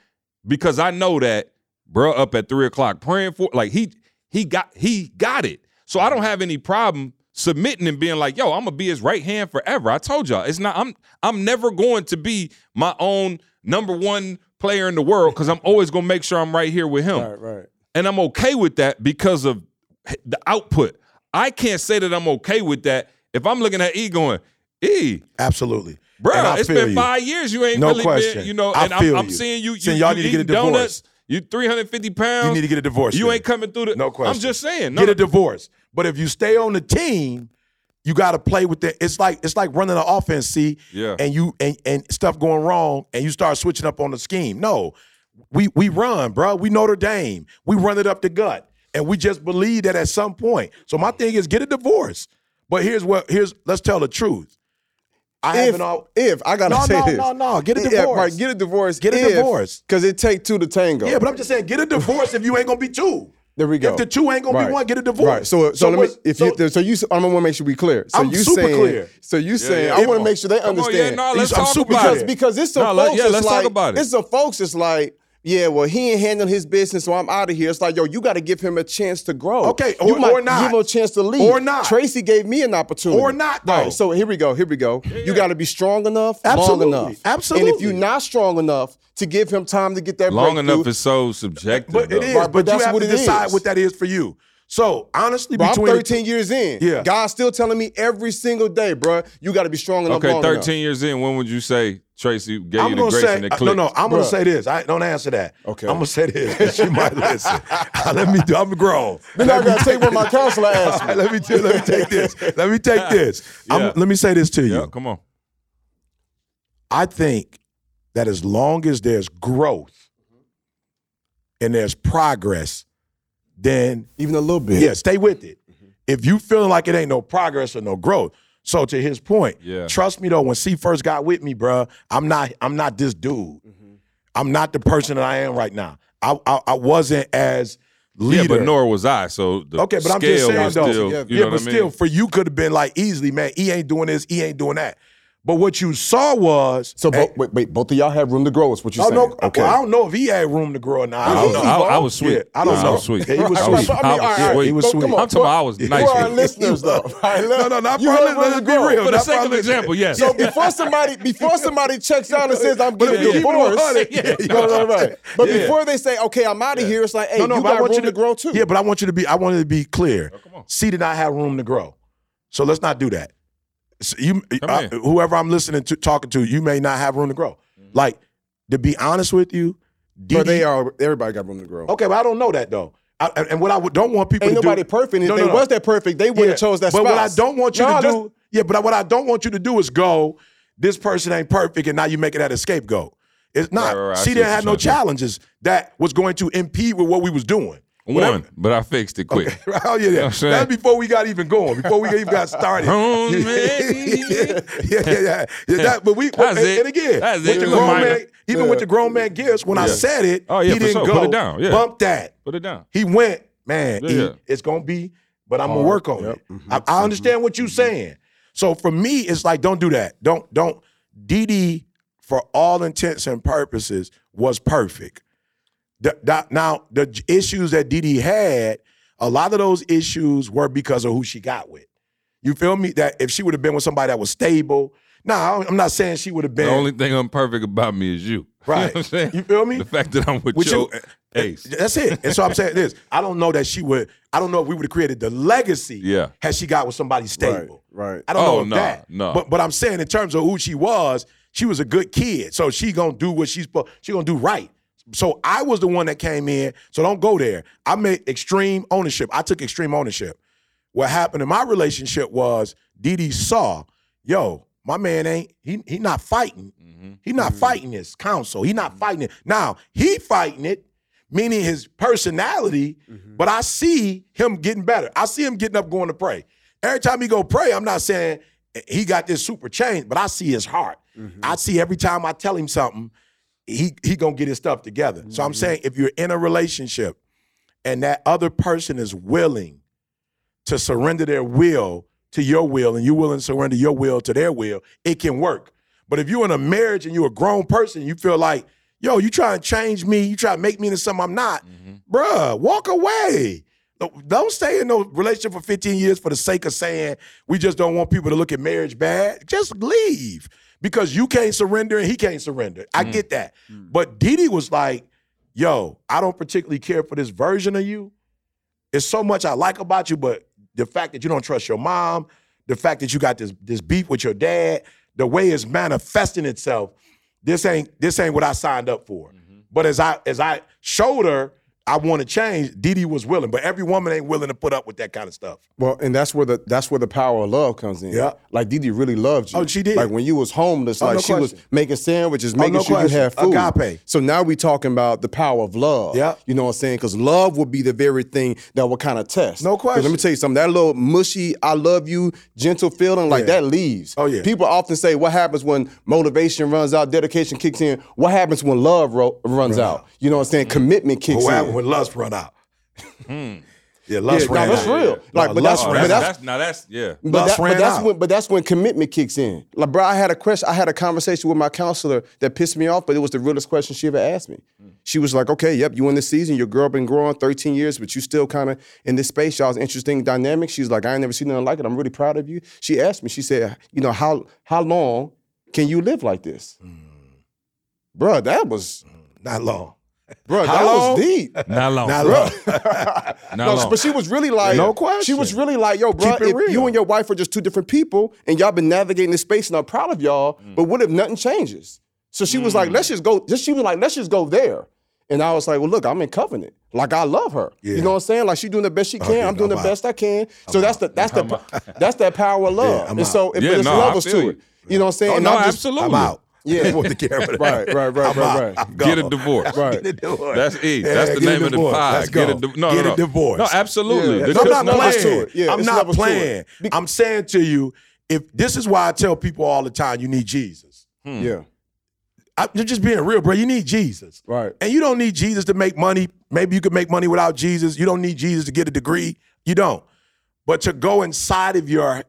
because I know that bro up at three o'clock praying for like he he got he got it. So I don't mm-hmm. have any problem submitting and being like, yo, I'm gonna be his right hand forever. I told y'all it's not. I'm I'm never going to be my own number one player in the world because I'm always gonna make sure I'm right here with him. Right, right. And I'm okay with that because of the output. I can't say that I'm okay with that if I'm looking at E going, E, Absolutely. bro, it's been you. five years. You ain't No really question. been, you know, I and I'm, feel I'm you. seeing you, you, Saying y'all you need to get a divorce. donuts, you 350 pounds. You need to get a divorce. You ain't coming through the. No question. I'm just saying. No, Get a divorce. But if you stay on the team, you got to play with it. It's like it's like running an offense, see, Yeah. and you and, and stuff going wrong, and you start switching up on the scheme. No, we we run, bro. We Notre Dame. We run it up the gut, and we just believe that at some point. So my thing is get a divorce. But here's what here's let's tell the truth. I If, haven't all. if I gotta No, say no, this, no, no. Get a divorce. Yeah, right, get a divorce. Get a divorce. because it take two to tango. Yeah, but I'm just saying, get a divorce if you ain't gonna be two. There we go. If the two ain't gonna Right. be one, get a divorce. Right. So, so, let me. If so- you, so you, I'm want to make sure we clear. So I'm you super saying, clear. So you saying, yeah. I want to make sure they Come on, yeah, no, let's I'm talk super about clear. because it. because it's some No, folks. let- yeah, let's like, talk about it. It's some folks. that's like. Yeah, well, he ain't handling his business, so I'm out of here. It's like, yo, you got to give him a chance to grow. Okay, you or- might or not. give him a chance to leave, Or not. Tracy gave me an opportunity, Or not, though. Right. So here we go. Here we go. You got to be strong enough, Absolutely. long enough, Absolutely. And if you're not strong enough to give him time to get that long enough is so subjective. But it though. is. Right, but, but that's you have what to it decide is. what that is for you. So honestly, Bro, I'm between 13 years in. Yeah. God's still telling me every single day, bro, you got to be strong enough. Okay, long 13 enough. years in, when would you say Tracy gave I'm you the gonna grace say and the click? no, no. I'm gonna say this. I don't answer that. Okay. I'm gonna say this. She might listen. Let me do. I'm grown. Then I got to take what my counselor asked me. right, let me do, let me take this. Let me take this. I'm- Yeah. let me say this to you. Yeah, come on. I think that as long as there's growth and there's progress, then Even a little bit. yeah, stay with it. Mm-hmm. If you feeling like it ain't no progress or no growth, So to his point, Yeah. trust me though, when C first got with me, bruh, I'm not I'm not this dude. Mm-hmm. I'm not the person that I am right now. I I, I wasn't as leader. Yeah, but nor was I. So the Okay, but I'm just saying though. still, yeah, but I mean? still, for you could have been like easily, man. He ain't doing this. He ain't doing that. But what you saw was So Hey, wait, wait, both of y'all have room to grow. Is what you're Oh saying? no! Okay. Well, I don't know if he had room to grow or not. I, I don't know. I, I was sweet. Yeah, I don't I know. was sweet. Yeah, he was I sweet. was, I mean, I all was right, sweet. He was Come- sweet. I'm talking about I was for nice our with him. listeners, though. Right? No, no, not you for have our room listeners. Be real. For the Not sake of the example, yes. So before somebody before somebody checks out and says I'm But getting if you keep divorced, 100, yeah, right, right, right. But before they say, okay, I'm out of here, it's like, hey, no, no, you I got want room you to grow too. Yeah, but I want you to be. I wanted to be clear. Oh, come on. C did not have room to grow, so let's not do that. So you, Come uh, whoever I'm listening to, talking to, you may not have room to grow. Like to be honest with you, but Didi- they are. Everybody got room to grow. Okay, but I don't know that though. I, and- and what I don't want people Ain't to nobody do, perfect. If No, they no, no. was that perfect, they would have chose that but spouse. what I don't want you No, to that's- do, yeah, but what I don't want you to do is go, this person ain't perfect, and now you make it at a scapegoat. It's not. Right, right, right. She see didn't have no trying to do. challenges that was going to impede with what we was doing. Whatever- One, but I fixed it quick. Oh yeah, yeah. I'm saying? That's before we got even going. Before we even got started. Oh, yeah, man. yeah, yeah, yeah, yeah. That, but we That's and, it. and again, That's with it. the grown minor. man, even with the grown man gifts, when I said it, Oh, yeah, he didn't sure. go Put it down, yeah. bump that. Put it down. He went, man. Yeah, he- it's gonna be, but I'm gonna work on Yep. it. I, I understand what you're Mm-hmm. saying. So for me, it's like, don't do that. Don't don't. DD for all intents and purposes, was perfect. The- the- now the issues that Didi had, a lot of those issues were because of who she got with. You feel me? That if she would have been with somebody that was stable, now I'm not saying she would have been. The only thing imperfect about me is you. Right. You know what I'm saying? You feel me? The fact that I'm with, With your you- eh, ace. Eh, that's it. And so I'm saying this. I don't know that she would. I don't know if we would have created the legacy. Yeah. Had she got with somebody stable. Right, right. I don't Oh, know if no, that. no. But but I'm saying in terms of who she was, she was a good kid. So she gonna do what she's supposed. She gonna do right. So I was the one that came in. So don't go there. I made extreme ownership. I took extreme ownership. What happened in my relationship was Didi saw, yo, my man ain't he he not fighting. Mm-hmm. He not mm-hmm. fighting this counsel. He not mm-hmm. fighting it. Now he fighting it, meaning his personality. But I see him getting better. I see him getting up going to pray. Every time he go pray, I'm not saying he got this super change, but I see his heart. I see every time I tell him something, he he gonna get his stuff together. So I'm mm-hmm. saying if you're in a relationship and that other person is willing to surrender their will to your will and you're willing to surrender your will to their will, it can work. But if you're in a marriage and you're a grown person, you feel like, yo, you try to change me, you try to make me into something I'm not, mm-hmm. bruh, walk away. Don't stay in no relationship for 15 years for the sake of saying we just don't want people to look at marriage bad. Just leave because you can't surrender and he can't surrender. I mm. get that. Mm. But Didi was like, yo, I don't particularly care for this version of you. It's so much I like about you, but the fact that you don't trust your mom, the fact that you got this this beef with your dad, the way it's manifesting itself, this ain't this ain't what I signed up for. Mm-hmm. But as I as I showed her I want to change, Didi was willing, but every woman ain't willing to put up with that kind of stuff. Well, and that's where the that's where the power of love comes in. Yeah. Like Didi really loved you. Oh, she did. Like when you was homeless, Oh, like no she was making sandwiches, oh, making no sure question. you had food. Agape. So now we talking about the power of love. Yeah. You know what I'm saying? Because love would be the very thing that would kind of test. No question. Let me tell you something. That little mushy, I love you, gentle feeling, like Yeah. that leaves. Oh, yeah. People often say, what happens when motivation runs out, dedication kicks in? What happens when love ro- runs out? You know what I'm saying? Commitment kicks What in. Happened when lust run out? Yeah, hmm. Yeah, lust no, ran that's out. real. Like, No, but lust that's- Oh, ran but that's, that's, now that's yeah. But, Lust that- but that's out. when but that's when commitment kicks in. Like, bro, I had a question. I had a conversation with my counselor that pissed me off, but it was the realest question she ever asked me. She was like, "Okay, yep, you in this season. Your girl been growing 13 years, but you still kind of in this space. Y'all's interesting dynamic." She's like, "I ain't never seen nothing like it. I'm really proud of you." She asked me. She said, "You know how how long can you live like this?" Hmm. Bruh, that was hmm, Not long. Bruh, How that long? was deep. Not long. Not long. Not No, long. but she was really like, No question. She was really like, yo, bro, Keep it if real. you and your wife are just two different people, and y'all been navigating this space, and I'm proud of y'all. Mm. But what if nothing changes? So she was like, let's just go. Just she was like, let's just go there. And I was like, well, look, I'm in covenant. Like I love her. Yeah. You know what I'm saying? Like she's doing the best she can. Okay, I'm doing I'm the out. best I can. So that's the that's the that's that power of love. I'm and so, out. but Yeah, there's no, levels to you. it. You know what I'm saying? Oh, And no, I'm just- absolutely. I'm out. Yeah. I want to care Right, right, right, I'm right, right. Get a divorce. Right. Get a divorce. That's E. Yeah, That's the name of the divorce. pie. Get a di- no, Get no, a no. divorce. No, absolutely. Yeah. The No, I'm not levels playing. to it. Yeah, I'm not levels to it. playing. I'm saying to you, if this is why I tell people all the time, you need Jesus. Hmm. Yeah. I, am just being real, bro. You need Jesus. Right. And you don't need Jesus to make money. Maybe you could make money without Jesus. You don't need Jesus to get a degree. You don't. But to go inside of your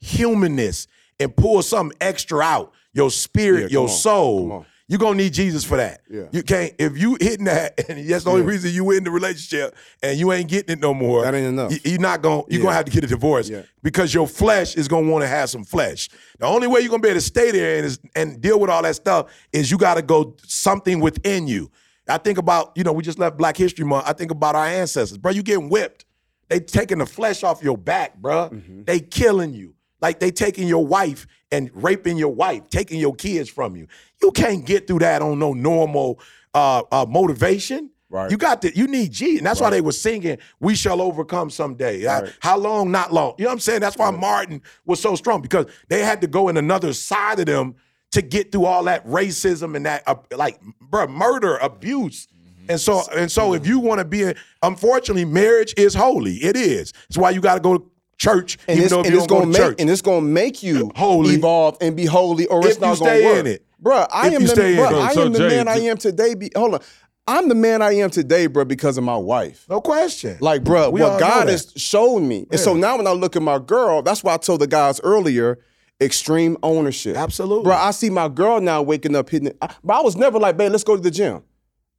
humanness and pull something extra out, your spirit, Yeah, your on. soul. You're gonna need Jesus for that. Yeah. You can't if you hitting that, and that's the only Yeah. reason you in the relationship and you ain't getting it no more. That ain't enough. you- You're not gonna you're Yeah. gonna have to get a divorce because your flesh is gonna want to have some flesh. The only way you're gonna be able to stay there and, is, and deal with all that stuff is you gotta go something within you. I think about, you know, we just left Black History Month. I think about our ancestors. Bro, you getting whipped. They taking the flesh off your back, bro. Mm-hmm. They killing you. Like they taking your wife and raping your wife, taking your kids from you. You can't get through that on no normal uh, uh, motivation. Right. You got to. You need G, and that's why they were singing "We Shall Overcome Someday." Right. How long? Not long. You know what I'm saying? That's why Martin was so strong because they had to go in another side of them to get through all that racism and that uh, like, bro, murder, abuse. And so, and so, if you want to be, a, unfortunately, marriage is holy. It is. That's why you got to go to church, And even it's, though if you it's don't go gonna to make church. and it's gonna make you Holy. evolve and be holy, or it's not stay gonna work. in it. Bruh, I If am the, bruh. I So, am the Jay, man I am today. Be, hold on, I'm the man I am today, bro, because of my wife. no question. Like, bro, We what God has shown me. And so now when I look at my girl, that's why I told the guys earlier, extreme ownership. Absolutely. Bro, I see my girl now waking up hitting it. I, but I was never like, babe, let's go to the gym.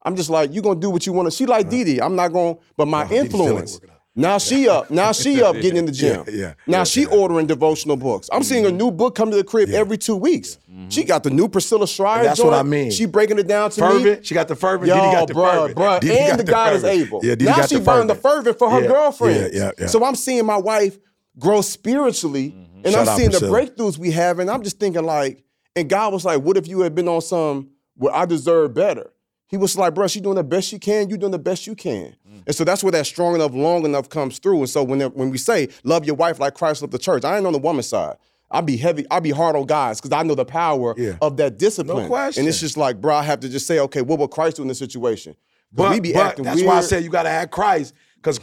I'm just like, you gonna do what you wanna. She like Didi. I'm not gonna, but my Didi still ain't influence. Now she up. Now she up getting in the gym. Yeah, yeah, Now yeah, she yeah. ordering devotional books. I'm seeing a mm-hmm. new book come to the crib every two weeks. She mm-hmm. got the new Priscilla Shirer. And that's what. I mean. She breaking it down to me. She got the fervent. Yo, Didi got the bruh, fervent. bruh. Didi and got the God is able. Yeah, Didi now got she the burned the fervent. fervent for her Yeah, girlfriends. Yeah, yeah, yeah. So I'm seeing my wife grow spiritually, and mm-hmm. Shout I'm seeing the breakthroughs we have, and I'm just thinking like, and God was like, "What if you had been on some where I deserve better?" He was like, "Bro, she doing the best she can. You doing the best you can." And so that's where that strong enough, long enough comes through. And so when when we say love your wife like Christ loved the church, I ain't on the woman's side. I be heavy. I be hard on guys because I know the power Yeah. of that discipline. No question. And it's just like, bro, I have to just say, okay, what would Christ do in this situation? But, we be but acting that's weird. why I said you got to have Christ. Because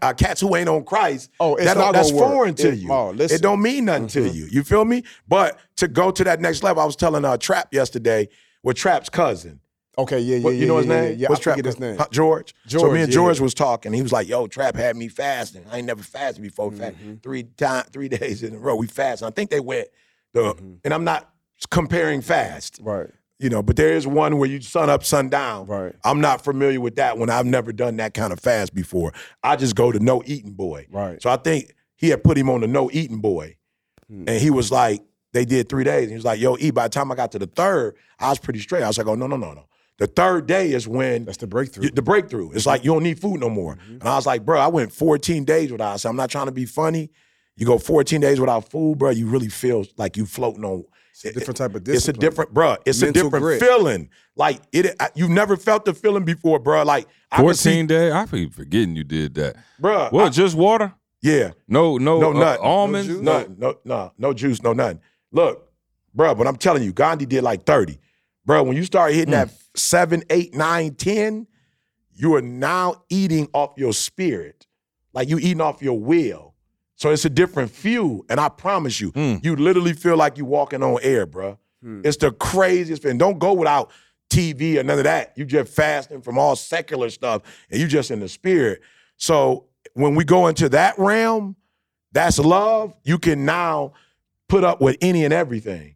uh, cats who ain't on Christ, Oh, it's that that's gonna work. foreign to It- you. oh, it don't mean nothing to you. You feel me? But to go to that next level, I was telling uh, Trap yesterday with Trap's cousin. Okay, yeah, yeah, What, yeah. you know his yeah, name? Yeah, yeah. What's I Trap? his name. Huh, George. So George, me and yeah. George was talking. He was like, "Yo, Trap had me fasting. I ain't never fasted before. Mm-hmm. three time, three days in a row. We fast. And I think they went the. Mm-hmm. And I'm not comparing fast. Right. You know, but there is one where you sun up, sun down. Right. I'm not familiar with that one. I've never done that kind of fast before. I just go to no eating boy. Right. So I think he had put him on the no eating boy. Hmm. And he was like, they did three days. And he was like, yo, E, by the time I got to the third, I was pretty straight. I was like, oh, no, no, no, no. The third day is when That's the breakthrough. the breakthrough. It's like you don't need food no more. Mm-hmm. And I was like, bro, I went 14 days without. I said, I'm not trying to be funny. You go 14 days without food, bro. You really feel like you floating on. It's a different type of It's a different, bro. It's Mental a different grit. feeling. Like it, I- you've never felt the feeling before, bro. Like I 14 day. I keep forgetting you did that. bro. What? I- just water? yeah, No, no, no uh, nut, almonds. juice? no, no, no, no juice, no nothing. Look, bro, but I'm telling you, Gandhi did like 30. Bro, when you start hitting that seven, eight, nine, ten, you are now eating off your spirit. Like you eating off your will. So it's a different fuel. And I promise you, Mm. you literally feel like you walking on air, bro. It's the craziest thing. Don't go without TV or none of that. You just fasting from all secular stuff and you just in the spirit. So when we go into that realm, that's love. You can now put up with any and everything.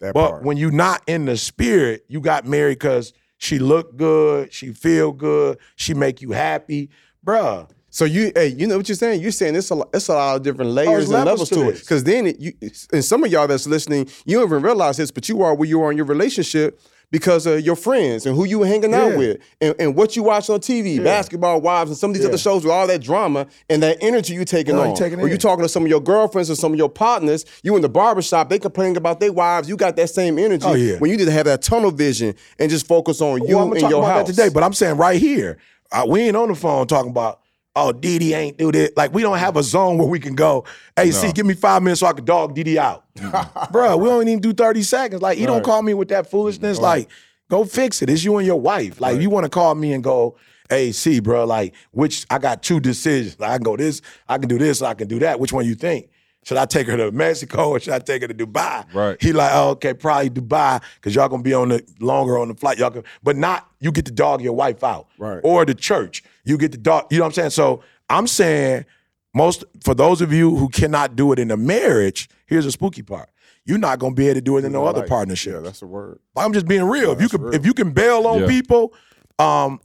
That But part. when you're not in the spirit, you got married because she looked good, she feel good, she make you happy, bruh. So you, hey, you know what you're saying? You're saying it's a, lo- it's a lot of different oh, layers and levels levels to to it. Because then, it, you, and some of y'all that's listening, you don't even realize this, but you are where you are in your relationship because of your friends and who you were hanging out with and, and what you watch on TV, basketball wives, and some of these Yeah. other shows with all that drama and that energy you're taking No, you on. taking or you in. talking to some of your girlfriends or some of your partners, you in the barbershop, they complaining about their wives, you got that same energy. Oh, yeah. When you need to have that tunnel vision and just focus on you Well, I'm and talk your about house. that today, but I'm saying right here, uh, we ain't on the phone talking about, oh, Didi ain't do this. Like we don't have a zone where we can go, hey, see, give me five minutes so I can dog Didi out. Mm-hmm. Bruh, we don't even do 30 seconds. Like, you don't call me with that foolishness. Like, go fix it. It's you and your wife. Like, you want to call me and go, hey, see, bro, like, which I got two decisions. Like, I can go this, I can do this, I can do that. Which one you think? Should I take her to Mexico or should I take her to Dubai? Right. He like, oh, okay, probably Dubai, because y'all gonna be on the longer on the flight. Y'all can, but not you get to dog your wife out. Right. Or the church. You get to dog, you know what I'm saying? So I'm saying most for those of you who cannot do it in a marriage, here's a spooky part. You're not gonna be able to do it in no other Like, partnership. Yeah, that's the word. I'm just being real. if you can real. if you can bail on Yeah. people, um,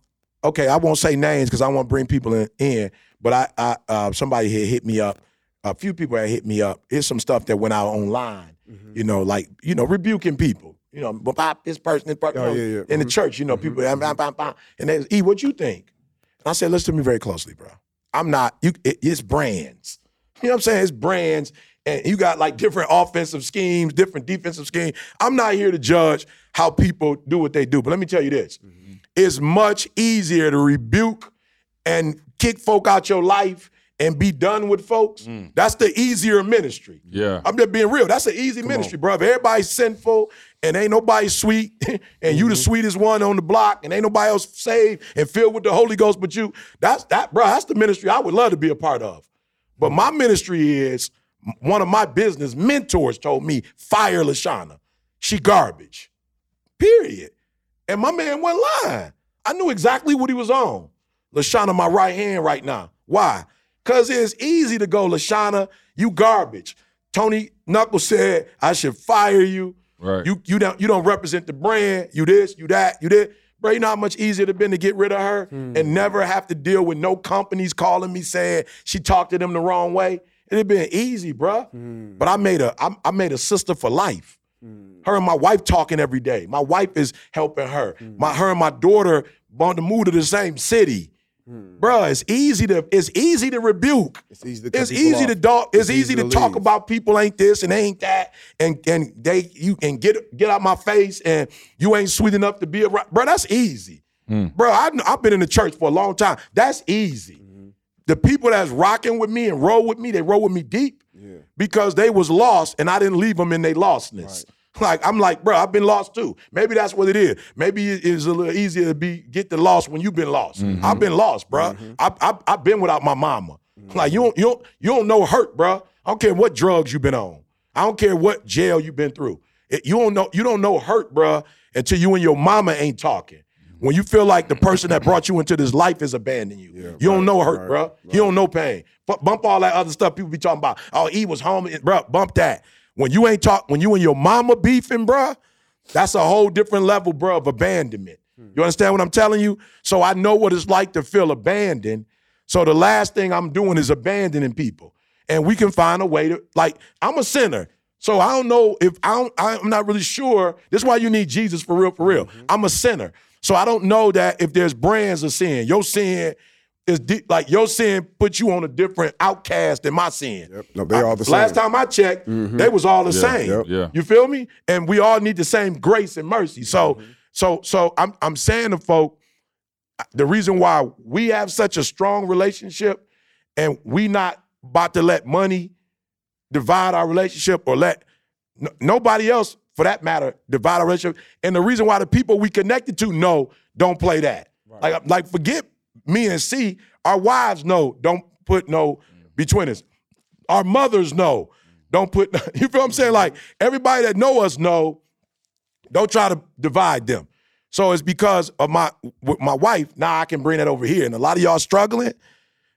okay, I won't say names because I won't bring people in, in but I, I uh, somebody had hit me up. A few people had hit me up. Here's some stuff that went out online. Mm-hmm. You know, like you know, rebuking people. You know, but pop this person, this person, Oh, yeah, yeah. in the Mhm. church. You know, people, bam. and they, E, what you think? And I said, listen to me very closely, bro. I'm not. You, it, it's brands. You know what I'm saying? It's brands, and you got like different offensive schemes, different defensive schemes. I'm not here to judge how people do what they do, but let me tell you this: it's much easier to rebuke and kick folk out your life and be done with folks. Mm. That's the easier ministry. Yeah. I'm just being real. That's an easy ministry, brother. Everybody's sinful and ain't nobody sweet, and you the mm-hmm. sweetest one on the block, and ain't nobody else saved and filled with the Holy Ghost but you. That's that, bro. That's the ministry I would love to be a part of. But my ministry is one of my business mentors told me, fire Lashana. She garbage. Period. And my man wasn't lying. I knew exactly what he was on. Lashana, my right hand right now. Why? Because it's easy to go, Lashana, you garbage. Tony Knuckles said I should fire you. Right. You you don't you don't represent the brand. You this, you that, you this. Bro, you know how much easier it have been to get rid of her hmm. and never have to deal with no companies calling me saying she talked to them the wrong way. It'd been easy, bro. Hmm. But I made a I, I made a sister for life. Hmm. Her and my wife talking every day. My wife is helping her. My her and my daughter want to move to the same city. Bruh, it's easy to it's easy to rebuke. It's easy to cut It's easy to dog. It's, It's easy, easy to, to talk about people ain't this and ain't that, and and they you and get get out my face and you ain't sweet enough to be around. Bro, that's easy. Bro, I, I've been in the church for a long time. That's easy. Mm-hmm. The people that's rocking with me and roll with me, they roll with me deep because they was lost and I didn't leave them in their lostness. Like I'm like, bro, I've been lost too. Maybe that's what it is. Maybe it is a little easier to be get the lost when you've been lost. Mm-hmm. I've been lost, bro. I, I I've been without my mama. Mm-hmm. Like you don't you don't you don't know hurt, bro. I don't care what drugs you've been on. I don't care what jail you've been through. It- you don't know you don't know hurt, bro, until you and your mama ain't talking. When you feel like the person that brought you into this life is abandoning you, you don't know hurt, right, bro. You don't know pain. Bu- bump all that other stuff people be talking about. Oh, he was home, bro. Bump that. When you ain't talk, when you and your mama beefing, bruh, that's a whole different level, bruh, of abandonment. Hmm. You understand what I'm telling you? So I know what it's like to feel abandoned. So the last thing I'm doing is abandoning people, and we can find a way to like. I'm a sinner. So I don't know if I don't, I'm not really sure. This is why you need Jesus for real, for real. Mm-hmm. I'm a sinner. So I don't know that if there's brands of sin, your sin is di- like your sin puts you on a different outcast than my sin. Yep. No, they all the Last same. time I checked, mm-hmm. they was all the same. Yep. Yeah. You feel me? And we all need the same grace and mercy. So, mm-hmm. so, so I'm I'm saying to folk, the reason why we have such a strong relationship and we not about to let money divide our relationship or let n- nobody else for that matter divide our relationship and the reason why the people we connected to know don't play that like like forget me and c our wives know don't put no between us our mothers know don't put you feel what i'm saying like everybody that know us know don't try to divide them. So it's because of my with my wife. Now I can bring that over here, and a lot of y'all struggling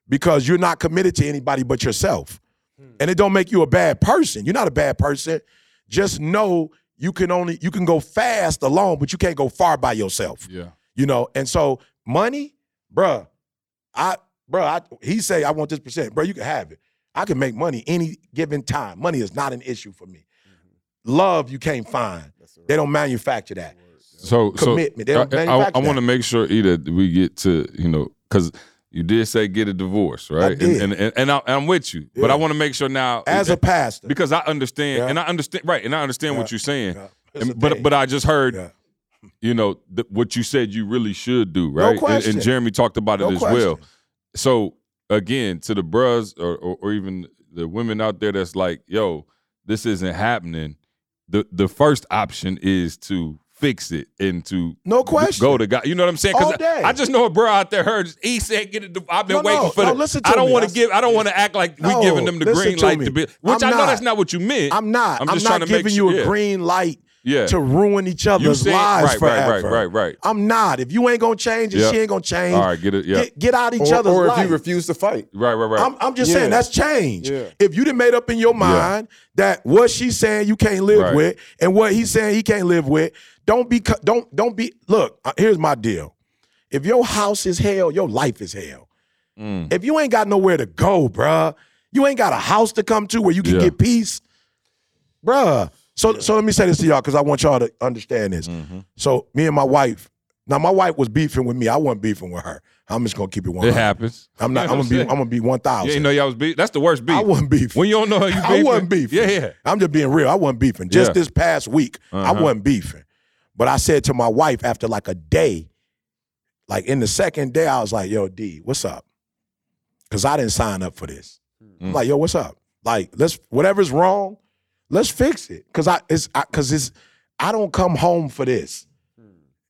because you're not committed to anybody but yourself, hmm. and it don't make you a bad person. You're not a bad person. Just know you can only you can go fast alone, but you can't go far by yourself. Yeah. You know, and so money, bruh, I bruh, I, he say I want this percent, bruh, you can have it. I can make money any given time. Money is not an issue for me. Love you can't find. They don't manufacture that. So Commitment. They So don't I, I, manufacture want to make sure either we get to you know because you did say get a divorce, right? did. And and, and, and I, I'm with you, but I want to make sure now As a pastor. because I understand Yeah. and I understand right, and I understand what you're saying. Yeah. And- but but I just heard Yeah. You know th- what you said you really should do, right? And- And, Jeremy talked about No it as well. So again, to the bros or, or or even the women out there that's like, yo, this isn't happening. The the first option is to fix it into No question. go to God. You know what I'm saying? Because I. I just know a bro out there heard he said get it. I've been No, waiting no, for no, the. listen to I don't want to give. I don't want to act like we No, giving them the green light me. to be. Which I'm I know not. that's not what you meant. I'm not. I'm I'm, just not trying to make giving sure- you a yeah. green light Yeah. to ruin each You other's saying- lives right, right, right, forever. right, right. I'm not. If you ain't gonna change and Yeah. she ain't gonna change, All right, get it. Yeah. get, get out each Or, other's or if life. you refuse to fight. right, right, right. I'm, I'm just Yeah. saying that's change. Yeah. If you done made up in your mind that what she's saying you can't live Right. with and what he's saying he can't live with, don't be co- don't don't be. Look, uh, here's my deal. If your house is hell, your life is hell. Mm. If you ain't got nowhere to go, bruh, you ain't got a house to come to where you can Yeah. get peace, bruh. So so let me say this to y'all because I want y'all to understand this. Mm-hmm. So me and my wife, now my wife was beefing with me. I wasn't beefing with her. I'm just gonna keep it one. it happens. I'm not. I'm gonna be. I'm gonna be one You thousand. ain't know y'all was beef. That's the worst beef. I wasn't beefing. when you don't know how you I wasn't beefing. Yeah, yeah. I'm just being real. I wasn't beefing. Just Yeah. this past week, I Uh-huh. wasn't beefing. But I said to my wife after like a day, like in the second day, I was like, yo, D, what's up? Because I didn't sign up for this. I'm Mm. like, yo, what's up? Like, let's whatever's wrong, let's fix it. Cause I it's I, cause it's I don't come home for this. Hmm.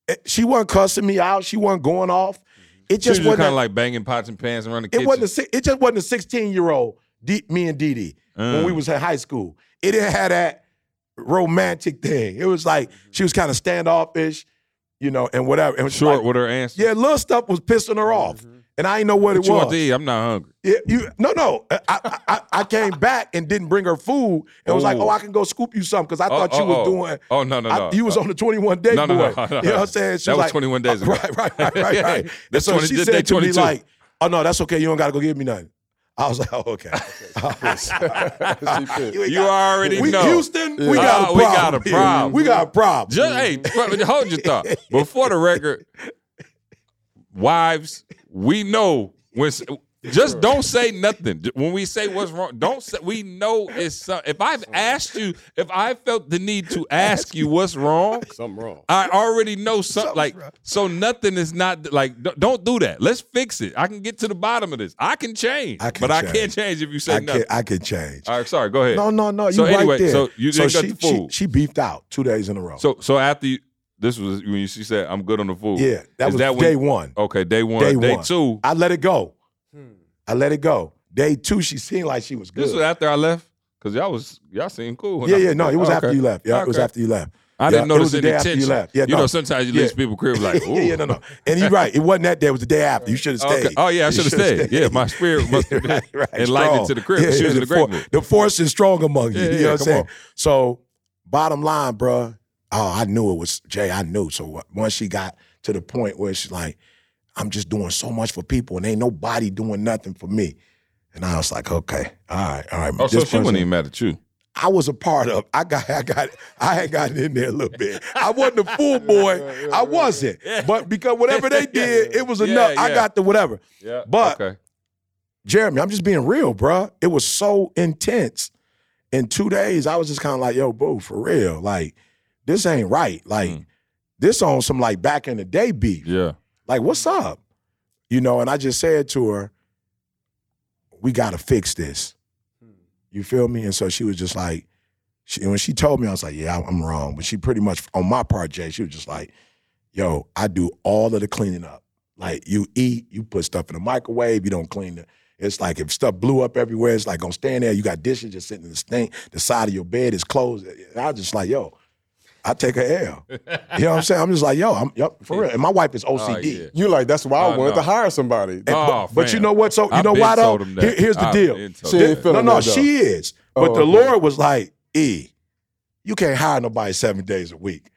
It- she wasn't cussing me out. She wasn't going off. Mm-hmm. It just wasn't. kind of like banging pots and pans around the kitchen. It wasn't. A, it just wasn't a sixteen year old. Me and Dee Dee when we Mm. was in high school. It didn't have that romantic thing. It was like mm-hmm. she was kind of standoffish, you know, and whatever. And was short like- with her answer. yeah, little stuff was pissing her off, mm-hmm. And I didn't know what What it you want was. to eat? I'm not hungry. Yeah, you no no. I, I I I came back and didn't bring her food and was like, Oh. oh, I can go scoop you some because I Oh, thought you oh, was oh. doing. Oh no, no, I- no. you was on the 21 day No, no, boy. no, no, You know what I'm saying? She That was like, 21 days ago. Right, right, right, right, right. and That's so 20 she said to me like, "Oh no, that's okay. You don't got to go give me nothing." I was like, "Oh, okay." You You got- already we, know. Houston, we Yeah. got a Uh, problem. we got a problem. We got a problem. Just hey, hold your thought. Before the record, wives, we know when. Just don't say nothing. When we say what's wrong, don't say. We know it's some, if I've asked you, if I felt the need to ask you what's wrong, Something wrong. I already know something. Like wrong. so, nothing is not like. don't- Don't that. Let's fix it. I can get to the bottom of this. I can change, I can but I can't change if you say I nothing. can I can change. All right, sorry. Go ahead. No, no, no. You So right anyway, there. so you didn't she, the. She, she beefed out two days in a row. So so after you, this was when she said, "I'm good on the food." yeah, that Is was that when- day one. Okay, day one. Day Day, one. two. I let it go. Hmm. I let it go. Day two, she seemed like she was good. This was after I left because y'all was y'all seemed cool. yeah, I- yeah, no, it was Okay. after you left. Yeah, it was after you left. I Yeah, didn't it notice was the any day after tension. you left. Yeah, you no. know, sometimes you Yeah. leave people crib like, yeah, yeah, no, no. And you're right. It wasn't that day. It was the day after. You should have Okay. stayed. Oh yeah, I should have shoulda stayed. Yeah, my spirit must have been right, right, enlightened strong. to the crib. Yeah, she was in the a great for- The force is strong among you. Yeah, you yeah, know what I'm saying? on. So, bottom line, bruh, oh, I knew it was Jay. I knew. So uh, once she got to the point where she's like, I'm just doing so much for people, and ain't nobody doing nothing for me. And I was like, okay, all right, all right. Oh, so this she wasn't even mad at you. I was a part of. I got, I got, I had gotten in there a little bit. I wasn't a full boy. I wasn't. But because whatever they did, it was Yeah, enough. I got the whatever. Yeah. But- okay. Jeremy, I'm just being real, bruh. It was so intense. In two days, I was just kind of like, yo, boo, for real. Like, this ain't right. Like, Mm. this on some like back in the day beef. Yeah. Like, what's up? You know, and I just said to her, we gotta fix this. You feel me? And so she was just like, she, when she told me, I was like, yeah, I'm wrong. But she pretty much, on my part, Jay, she was just like, yo, I do all of the cleaning up. Like, you eat, you put stuff in the microwave, you don't clean it. It's like if stuff blew up everywhere, it's like gonna stand there. You got dishes just sitting in the stink. The side of your bed is closed. And I was just like, yo, I take a L. You know what I'm saying? I'm just like, yo, I'm yep, for real. And my wife is OCD. Oh, yeah. You like that's why I Oh, wanted no. to hire somebody. And- Oh, but, but you know what? So you I know why though? told him that. Here- here's the I deal. She ain't No, no, that, though. she is. Oh, but Oh, the okay. Lord was like, E, you can't hire nobody seven days a week.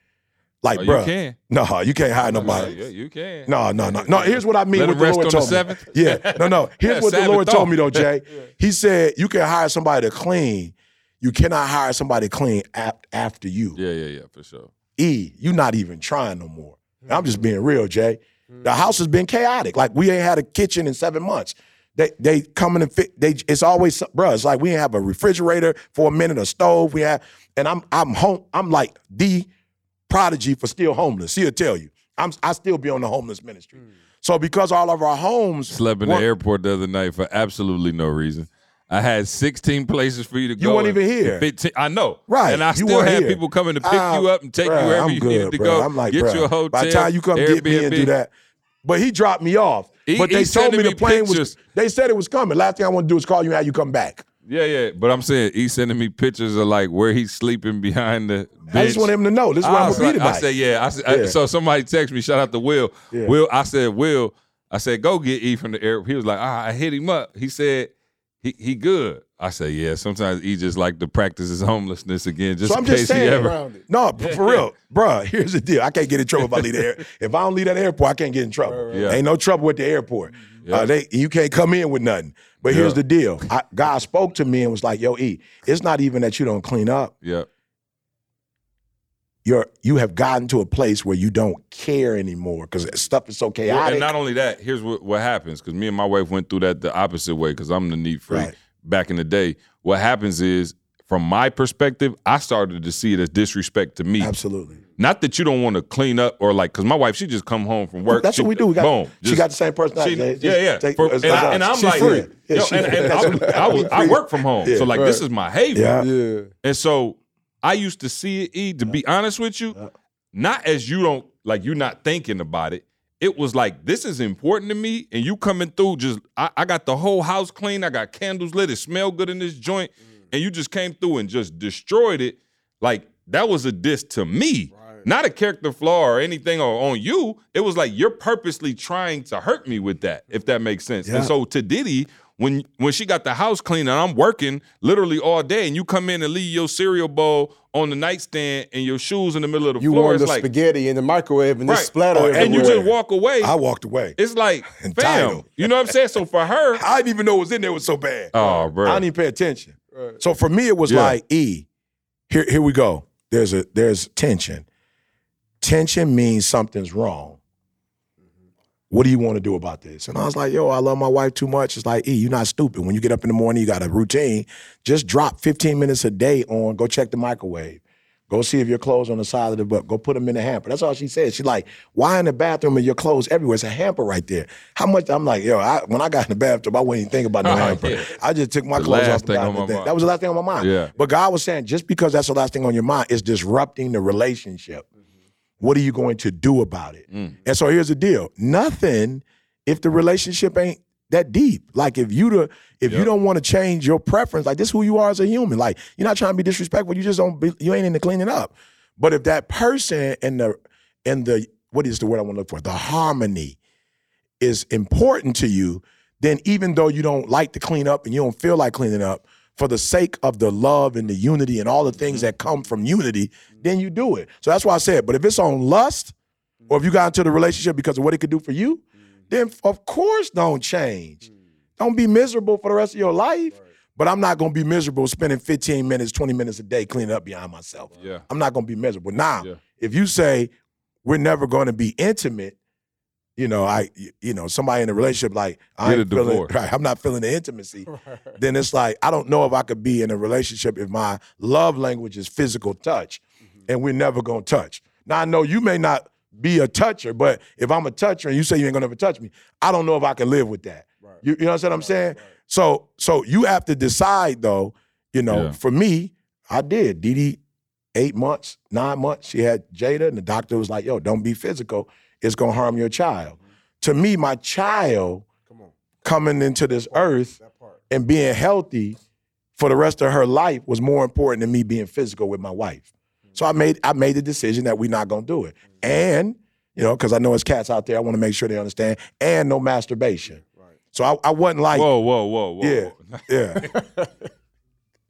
Like, Oh, bro, you can. no, you can't hire nobody. yeah, you can. No, no, no, no. Here's what I mean. Let what him the rest Lord on the told me. seventh? Yeah, no, no. Here's Yeah, what the Sabbath Lord told me though, Jay. He said you can hire somebody to clean. You cannot hire somebody clean ap- after you. Yeah, yeah, yeah, for sure. E, you not even trying no more. And I'm just mm-hmm. being real, Jay. The mm-hmm. house has been chaotic. Like we ain't had a kitchen in seven months. They they coming and fit. They it's always bruh. It's like we ain't have a refrigerator for a minute, a stove. We have, and I'm I'm home. I'm like the prodigy for still homeless. He'll tell you. I'm I still be on the homeless ministry. Mm. So because all of our homes Slept in the weren't- airport the other night for absolutely no reason. I had 16 places for you to go. You weren't even here. 15. I know. Right, And I still had here. people coming to pick Ah, you up and take bruh, you wherever I'm you good, needed to bruh. go. I'm like, get bruh, you a hotel. By the time you come get me and do that. But he dropped me off. He- but they told me the plane pictures. was. They said it was coming. Last thing I want to do is call you and have you come back. Yeah, yeah. But I'm saying he's sending me pictures of like where he's sleeping behind the bench. I just want him to know this is where I I'm gonna be like- I tonight. said, yeah. I said, I- so somebody text me, shout out to Will. Yeah. Will, I said, Will, I said, go get E from the airport. He was like, ah, I hit him up. He said, he he good. I say, yeah. Sometimes he just like to practice his homelessness again, just so I'm in case just saying, he ever. No, for real, bruh. Here's the deal: I can't get in trouble if I leave the air. If I don't leave that airport, I can't get in trouble. Yeah. Ain't no trouble with the airport. Uh, they you can't come in with nothing. But here's Yeah. the deal: I, God spoke to me and was like, "Yo, E, it's not even that you don't clean up. Yeah, You're you have gotten to a place where you don't care anymore because stuff is so Well, chaotic." and not only that, here's what, what happens because me and my wife went through that the opposite way because I'm the neat freak Right. back in the day. What happens is, from my perspective, I started to see it as disrespect to me. Absolutely. Not that you don't want to clean up or like, because my wife, she just come home from work. That's she, what we do. We got, boom. she got the same personality. she- just yeah, yeah. take- For- and, I, and I'm She's like, free. Yeah, yo, she- and, and I, that's- I, was, I work from home, Yeah, so like this is my haven. Yeah. Yeah. And so I used to see it, E, to be honest with you, not as you don't like you're not thinking about it. It was like this is important to me, and you coming through just I, I got the whole house clean, I got candles lit, it smelled good in this joint, mm. and you just came through and just destroyed it. Like that was a diss to me. Not a character flaw or anything or on you. It was like you're purposely trying to hurt me with that, if that makes sense. Yeah. And so to Diddy, when when she got the house clean and I'm working literally all day, and you come in and leave your cereal bowl on the nightstand and your shoes in the middle of the You floor, warm it's the like spaghetti in the microwave and right, this splatter and you just walk away. I walked away. it's like, fam, you know what I'm saying? So for her, I didn't even know what was in there was so bad. oh, bro, I didn't even pay attention. So for me, it was Yeah. like E. Here, here we go. There's a there's tension. Tension means something's wrong. What do you want to do about this? And I was like, yo, I love my wife too much. It's like, E, you're not stupid. When you get up in the morning, you got a routine. Just drop 15 minutes a day on, go check the microwave. Go see if your clothes on the side of the book. Go put them in the hamper. That's all she said. She's like, why in the bathroom and your clothes everywhere? It's a hamper right there. How much? I'm like, yo, I, when I got in the bathroom, I wouldn't even think about no Oh, hamper. yeah. I just took my The clothes last off. thing on my mind. That was the last thing on my mind. Yeah. But God was saying, just because that's the last thing on your mind is disrupting the relationship. What are you going to do about it? Mm. And so here's the deal: nothing if the relationship ain't that deep. Like if you the if you don't want to change your preference, like this is who you are as a human. Like you're not trying to be disrespectful. You just don't. Be, you ain't into cleaning up. But if that person and the and the what is the word I want to look for? The harmony is important to you. Then even though you don't like to clean up and you don't feel like cleaning up, for the sake of the love and the unity and all the things mm-hmm. that come from unity, then you do it. So that's why I said. But if it's on lust, or if you got into the relationship because of what it could do for you, mm-hmm. then of course don't change. Mm-hmm. Don't be miserable for the rest of your life. But I'm not gonna be miserable spending 15 minutes, 20 minutes a day cleaning up behind myself. Yeah. I'm not gonna be miserable. Now, Yeah. if you say we're never gonna be intimate, you know, I you know, somebody in a relationship like I Get a ain't feeling divorce. right, I'm not feeling the intimacy, then it's like I don't know if I could be in a relationship if my love language is physical touch mm-hmm. and we're never gonna touch. Now I know you may not be a toucher, but if I'm a toucher and you say you ain't gonna ever touch me, I don't know if I can live with that. You, you know what I'm saying? So so you have to decide though, you know, Yeah. for me, I did. Dee Dee, eight months, nine months, she had Jada, and the doctor was like, yo, don't be physical. It's gonna harm your child. To me, my child coming into this earth and being healthy for the rest of her life was more important than me being physical with my wife. Mm-hmm. So I made I made the decision that we're not gonna do it. Mm-hmm. And, you know, because I know it's cats out there, I want to make sure they understand, and no masturbation. Right. So I, I wasn't like, whoa, whoa, whoa, whoa. yeah, whoa. yeah.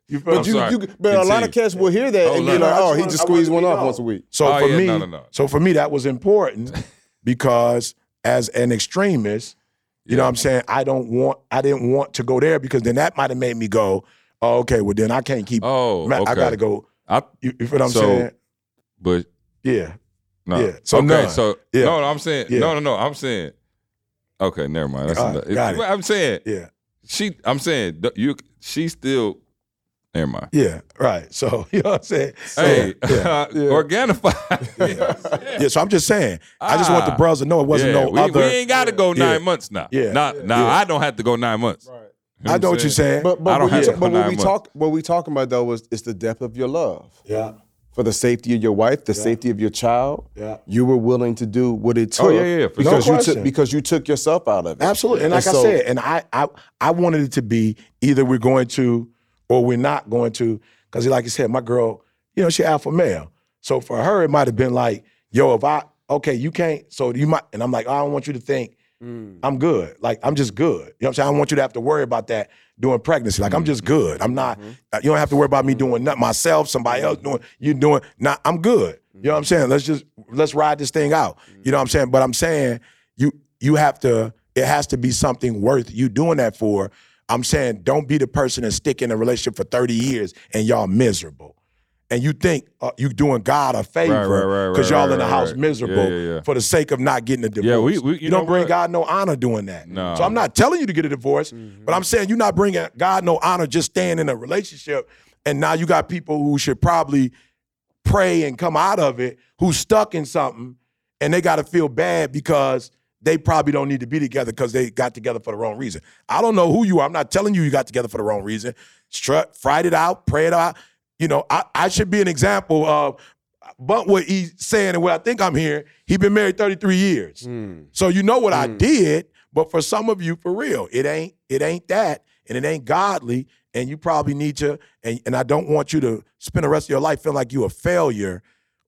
you feel But me? you, you, but a lot of cats will hear that Oh, and no, be no, like, I "Oh, he just squeezed one off once a week." So Oh, for yeah, me, no, no, no. so for me, that was important because as an extremist, you know what I'm saying? I don't want I didn't want to go there because then that might have made me go, oh, okay, well then I can't keep Oh, man, I gotta go. I, You, you feel what I'm So, saying? but Yeah. no. Yeah, so okay, so Yeah. no, no, I'm saying Yeah. no, no, no. I'm saying. Okay, never mind. That's enough. got it. I'm saying Yeah. she. I'm saying you. She still. Never mind. Yeah. Right. So you know what I'm saying? So, Hey, yeah. Organifi. yeah. So I'm just saying. I just want the Ah. brothers to know it wasn't Yeah, no we, other we ain't got to go Yeah. nine months now. Yeah. Now, now Yeah. I don't have to go nine months. You I know I'm what you're saying. But but, I don't what, we, have but what we 29 talk what we talking about though is is the depth of your love yeah. for the safety of your wife, the safety of your child. Yeah. You were willing to do what it took. Oh, yeah, yeah, for because sure. you took because you took yourself out of it. Absolutely. And like I said, and I, I I wanted it to be either we're going to or we're not going to. Because like I said, my girl, you know, she alpha male. So for her, it might have been like, yo, if I okay, you can't, so you might and I'm like, oh, I don't want you to think mm. I'm good. Like I'm just good. You know what I'm saying? I don't want you to have to worry about that during pregnancy. Like I'm just mm-hmm. good. I'm not, mm-hmm. uh, you don't have to worry about me doing nothing myself, somebody else mm-hmm. doing, you doing, not, I'm good. You know what I'm saying? Let's just, let's ride this thing out. You know what I'm saying? But I'm saying you, you have to, it has to be something worth you doing that for. I'm saying don't be the person and stick in a relationship for 30 years and y'all miserable. And you think uh, you doing God a favor right, right, because right, y'all right, in the right, house right. miserable Yeah, yeah, yeah. for the sake of not getting a divorce. Yeah, we- we- you you don't bring? God no honor doing that. No. So I'm not telling you to get a divorce, but I'm saying you're not bringing God no honor just staying in a relationship. And now you got people who should probably pray and come out of it who's stuck in something and they got to feel bad because they probably don't need to be together because they got together for the wrong reason. I don't know who you are. I'm not telling you you got together for the wrong reason. Strut, fried it out, pray it out. You know, I, I should be an example of but what he's saying and what I think I'm hearing, he been married 33 years. Hmm. So you know what I hmm. did, but for some of you, for real, it ain't it ain't that, and it ain't godly, and you probably need to, and, and I don't want you to spend the rest of your life feeling like you a failure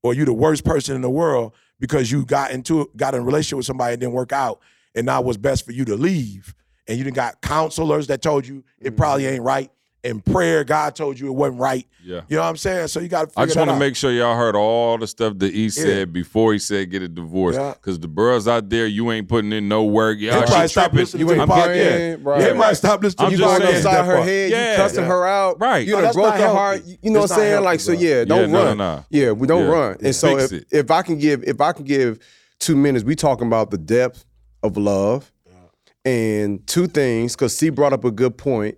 or you the worst person in the world because you got into got in a relationship with somebody and didn't work out, and now it's best for you to leave, and you didn't got counselors that told you it probably mm-hmm. ain't right, and prayer God told you it wasn't right. Yeah. You know what I'm saying? So you got to. I just want to make sure y'all heard all the stuff that he said before he said get a divorce. Yeah. Because the bros out there, you ain't putting in no work. Y'all They probably shit stop tripping. listening You to ain't the I'm podcast. getting- praying, right. They might stop listening I'm to you the just going saying podcast. upside that her part. head, Yeah. you cussing Yeah. her out, Right. You No, know, that's broke not her heart. healthy. You know It's what I'm not saying? healthy, Like, so bro. yeah, don't Yeah, no, run. no, no. Yeah, we don't Yeah. run. And so Fix if, it. if I can give, if I can give two minutes, we talking about the depth of love and two things. Because C brought up a good point.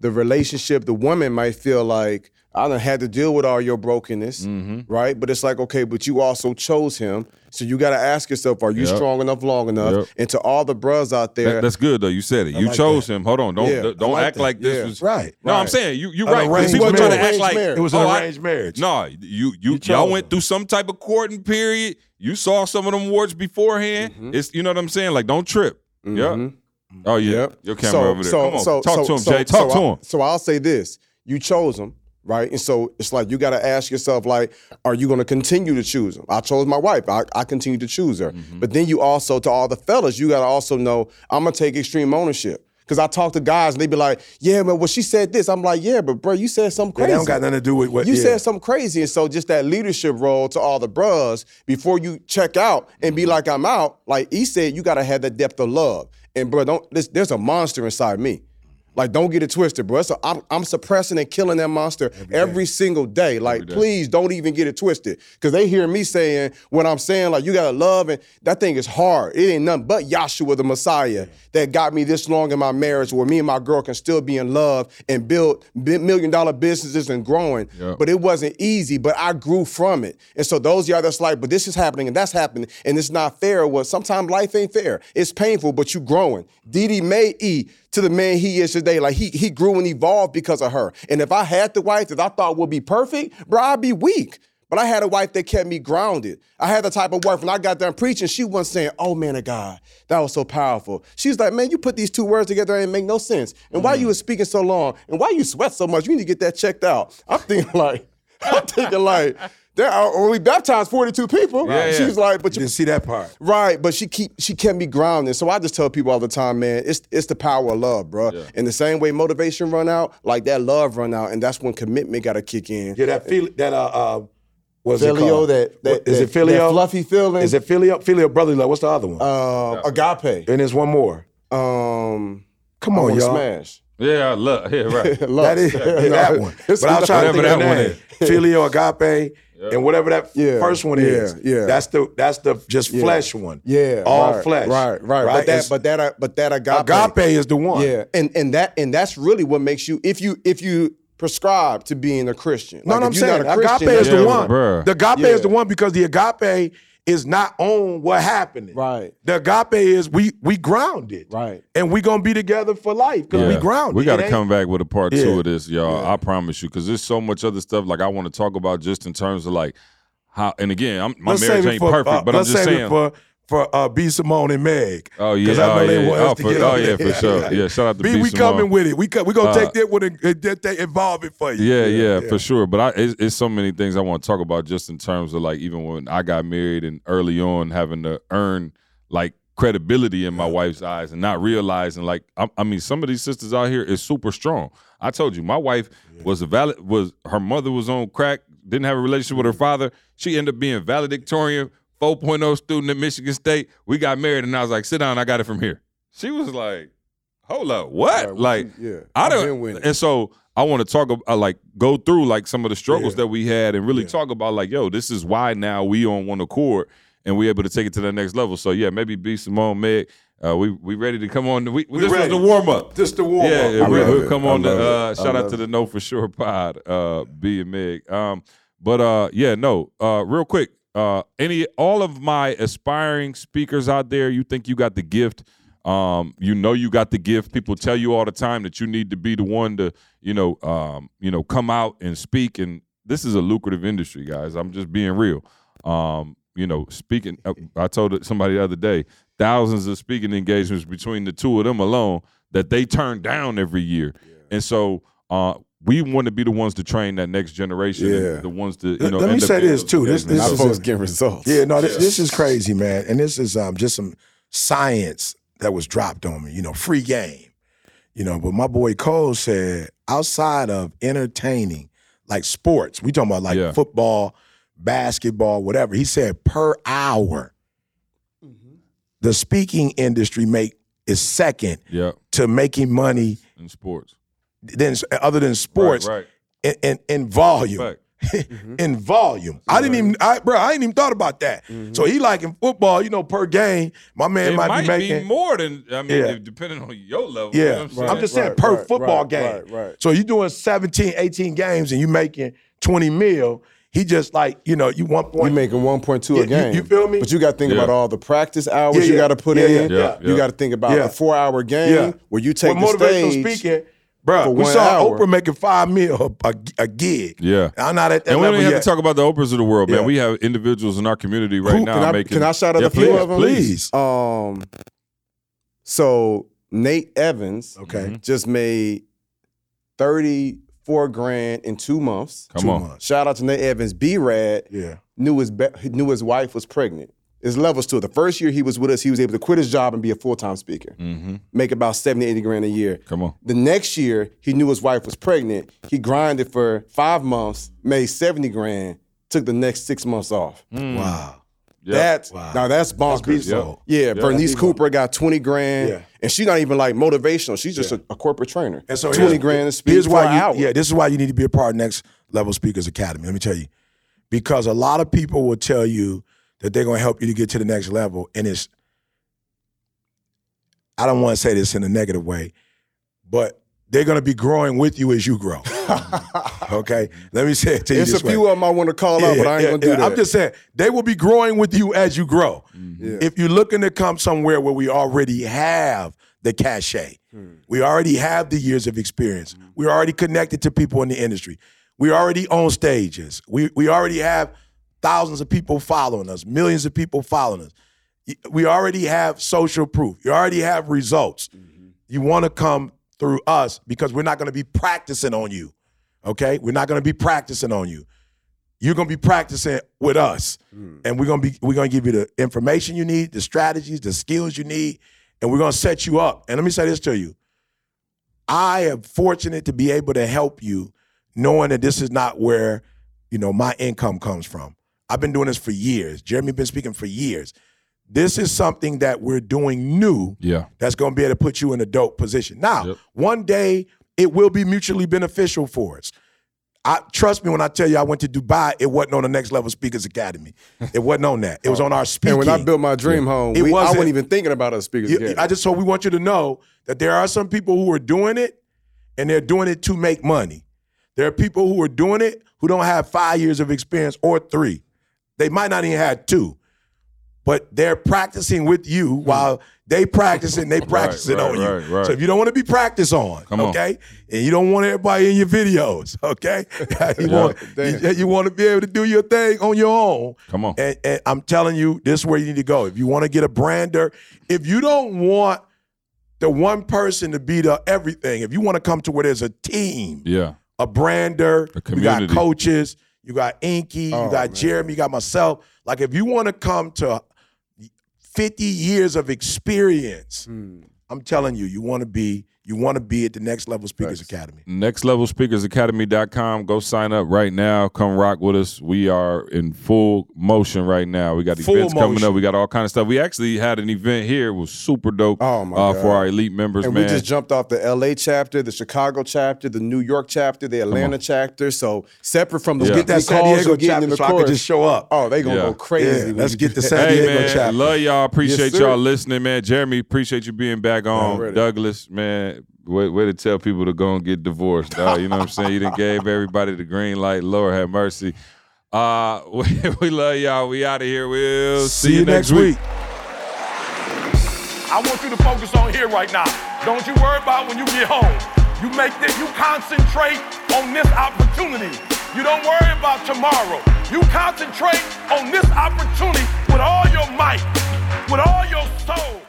The relationship, the woman might feel like I done had to deal with all your brokenness, Mm-hmm. right? But it's like, okay, but you also chose him. So you got to ask yourself, are you Yep. strong enough, long enough? Yep. And to all the bros out there, That- that's good though. You said it. You like chose him. Hold on. Don't Yeah, don't I like act that. like this Yeah. was Right. No, I'm saying you you An right. 'cause arranged People try to act like It was an oh, I- arranged marriage. No, you you, chose y'all went him. through some type of courting period. You saw some of them warts beforehand. Mm-hmm. It's you know what I'm saying. Like don't trip. Yeah. Oh yeah. Yep. Your camera over there. Come on. Talk to him, so- Jay. Talk so to I- him. So I'll say this: you chose him, right? And so it's like you got to ask yourself, like, are you going to continue to choose him? I chose my wife. I, I continue to choose her. Mm-hmm. But then you also, to all the fellas, you got to also know I'm gonna take extreme ownership. Because I talk to guys and they be like, yeah, man, well, she said this. I'm like, yeah, but bro, you said something Yeah, crazy. they don't got nothing to do with what You yeah. said something crazy. And so just that leadership role to all the bros before you check out and be like, I'm out, like he said, you gotta have that depth of love. And bro, don't there's, there's a monster inside me. Like, don't get it twisted, bro. So I'm, I'm suppressing and killing that monster every, single day. Like, day. please don't even get it twisted. Cause they hear me saying what I'm saying, like, you gotta love, and that thing is hard. It ain't nothing but Yahshua the Messiah that got me this long in my marriage where me and my girl can still be in love and build million dollar businesses and growing. Yeah. But it wasn't easy, but I grew from it. And so those of y'all that's like, but this is happening and that's happening and it's not fair. Well, sometimes life ain't fair. It's painful, but you growing. Didi may eat to the man he is today. Like he he grew and evolved because of her. And if I had the wife that I thought would be perfect, bro, I'd be weak. But I had a wife that kept me grounded. I had the type of wife when I got done preaching, she wasn't saying, "Oh man of God, that was so powerful." She was like, "Man, you put these two words together and it make no sense. And why mm-hmm. you was speaking so long? And why you sweat so much? You need to get that checked out." I'm thinking like, I'm thinking like, there are only baptized 42 people. Yeah, yeah. She's like, "But you Didn't see that part. Right, but she keep she kept me grounded. So I just tell people all the time, man, it's it's the power of love, bro. Yeah. And the same way motivation run out, like that love run out, and that's when commitment got to kick in. Yeah, that feel that uh uh what's it Phileo, called? that, that What- is that, it phileo? that fluffy feeling. Is it phileo? Phileo brotherly love. What's the other one? uh, agape? and there's one more. Um, Come on, y'all. smash. Yeah, love. Yeah, right. Love. That is yeah, that one. But I was trying to think of that one. Phileo agape and whatever that Yeah, first one yeah, is. yeah. That's the that's the just flesh one. Yeah, all right, flesh. Right, right. right? But It's- that, but that, uh, but that agape. agape is the one. Yeah, and and that and that's really what makes you if you if you prescribe to being a Christian. No, Like, no, if I'm saying not agape is Yeah, the one. bruh. The agape Yeah. is the one because the agape is not on what happened. Right. The agape is we we grounded. Right. And we gonna be together for life because we grounded. We gotta come back with a part Yeah. two of this, y'all. Yeah. I promise you, because there's so much other stuff like I want to talk about just in terms of like how. And again, I'm, my Let's marriage ain't for, perfect, uh, but I'm just save saying. it for for uh, B Simone and Meg. oh yeah, I know oh, they yeah. want us oh, to for, get oh yeah, there. for sure. Yeah, shout out to B, B. we Simone. coming with it. We co- we gonna Uh, take that with that- that involve it for you. Yeah, yeah, for sure. But I, it's, it's so many things I want to talk about just in terms of like even when I got married and early on having to earn like credibility in my wife's eyes and not realizing like I, I mean some of these sisters out here is super strong. I told you my wife was a valid was her mother was on crack, didn't have a relationship with her father. She ended up being valedictorian, 4.0 student at Michigan State. We got married and I was like, sit down, I got it from here. She was like, hold up, what? Right, like yeah, I don't. been with it. And so I want to talk, uh, like, go through like some of the struggles Yeah. that we had, and really Yeah. talk about like, yo, this is why now we on one accord, and we able to take it to the next level. So yeah, maybe B Simone, Meg, uh, we we ready to come on. We, this ready. was the warm up. Just the warm up. yeah, I we'll, love we'll it. come on. The, uh, shout out to it. the No for Sure pod, uh, B and Meg. Um, but uh, yeah, no, uh, real quick. Uh, any all of my aspiring speakers out there, you think you got the gift? Um, you know you got the gift. People tell you all the time that you need to be the one to, you know, um, you know, come out and speak. And this is a lucrative industry, guys. I'm just being real. Um, you know, speaking. uh, I told somebody the other day, thousands of speaking engagements between the two of them alone that they turn down every year. And so, uh, we want to be the ones to train that next generation. and Yeah. the ones to, you Let- know. let me say this, too. This- this is folks a- getting results. Yeah, no, this, this is crazy, man. And this is um, just some science that was dropped on me, you know, free game. You know, but my boy Cole said outside of entertaining, like sports, we talking about like Yeah. football, basketball, whatever. He said per hour, the speaking industry make is second yeah, to making money in sports. Than other than sports right? in, in, in volume. right. in volume. I didn't even, I, bro, I ain't even thought about that. Mm-hmm. So he like in football, you know, per game, my man it might, might, be making. more than I mean, Yeah. depending on your level. you know yeah, what I'm, saying? I'm just saying Right, per right, football right, game. right, right. So you doing 17, 18 games and you making 20 mil. He just like, you know, you one point. You making 1.2 Yeah, a you- game. you feel me? But you got to think Yeah. about all the practice hours Yeah, you got to put Yeah, in. yeah, yeah, You got to think about Yeah. a four hour game Yeah. where you take With the motivational stage. speaking, bro, for we one saw hour. Oprah making five mil a, a, a gig. Yeah. I'm not at that And we don't have yet. to talk about the Oprahs of the world, man. Yeah. We have individuals in our community right Who- now can I, making. can I shout out Yeah, a few please, of them? please. Um, so Nate Evans Okay. just made 34 grand in two months. Come Two on. months. Shout out to Nate Evans. B Rad Yeah. knew his be- knew his wife was pregnant. There's levels to it. The first year he was with us, he was able to quit his job and be a full time speaker, Mm-hmm. make about 70, 80 grand a year. Come on. The next year, he knew his wife was pregnant. He grinded for five months, made 70 grand, took the next six months off. Wow. Yeah. That's Wow. now that's bonkers. beast yeah, Yeah. Bernice Cooper got 20 grand. Yeah. And she's not even like motivational. She's just a, a corporate trainer. And so 20 here's- grand to speak Here's why you, hour. Yeah, this is why you need to be a part of Next Level Speakers Academy. Let me tell you, because a lot of people will tell you that they're going to help you to get to the next level, and it's. I don't want to say this in a negative way, but they're going to be growing with you as you grow. okay, let me say it to you There's a this way. few of them I want to call out, but I ain't Yeah, gonna do yeah. that. I'm just saying they will be growing with you as you grow. Yeah. If you're looking to come somewhere where we already have the cachet, Hmm. we already have the years of experience, we're already connected to people in the industry, we already own stages, we we already have thousands of people following us, millions of people following us. We already have social proof. You already have results. Mm-hmm. You want to come through us because we're not going to be practicing on you. Okay? We're not going to be practicing on you you're gonna be practicing with us, and we're gonna be we're gonna give you the information you need, the strategies, the skills you need, and we're gonna set you up. And let me say this to you: I am fortunate to be able to help you, knowing that this is not where you know my income comes from. I've been doing this for years. Jeremy been speaking for years. This is something that we're doing new Yeah. that's going to be able to put you in a dope position. Now, Yep. one day it will be mutually beneficial for us. I trust me when I tell you I went to Dubai, it wasn't on the next level speakers academy. It wasn't on that. It was oh. on our speaking. and when I built my dream home, It we, I wasn't- wasn't even thinking about a speaker. You- I just so we want you to know that there are some people who are doing it and they're doing it to make money. There are people who are doing it who don't have five years of experience or three. They might not even have two. but they're practicing with you mm. while they practicing, they practicing right, on you. right, right. So if you don't want to be practiced on, Come on. okay, and you don't want everybody in your videos, okay, you Yeah. want you, you want to be able to do your thing on your own. Come on. And, and I'm telling you, this is where you need to go. If you want to get a brander, if you don't want the one person to be the everything, if you want to come to where there's a team, Yeah. a brander, A community. you got coaches, you got Inky, Oh, you got man. Jeremy, you got myself. Like if you want to come to 50 years of experience, Hmm. I'm telling you, you want to be you want to be at the next level speakers Thanks. academy. Next Level Speakers Academy.com. Go sign up right now. Come rock with us. We are in full motion right now. We got Full events coming up. We got all kind of stuff. We actually had an event here. It was super dope Oh, my uh, God. for our elite members, And man. we just jumped off the LA chapter, the Chicago chapter, the New York chapter, the Atlanta chapter. So separate from the Yeah. Get that San Diego chapter so I course. just show up. Oh, they gonna Yeah. go crazy. Yeah, let's get the. San Hey Diego man, chapter. love y'all. Appreciate sir. y'all listening, man. Jeremy, appreciate you being back on. Douglas, man, way, way to tell people to go and get divorced. dawg. you know what I'm saying? You done gave everybody the green light. Lord have mercy. Uh, we, we love y'all. We out of here. We'll see, See you next week. I want you to focus on here right now. Don't you worry about when you get home. You make this, you concentrate on this opportunity. You don't worry about tomorrow. You concentrate on this opportunity with all your might, with all your soul,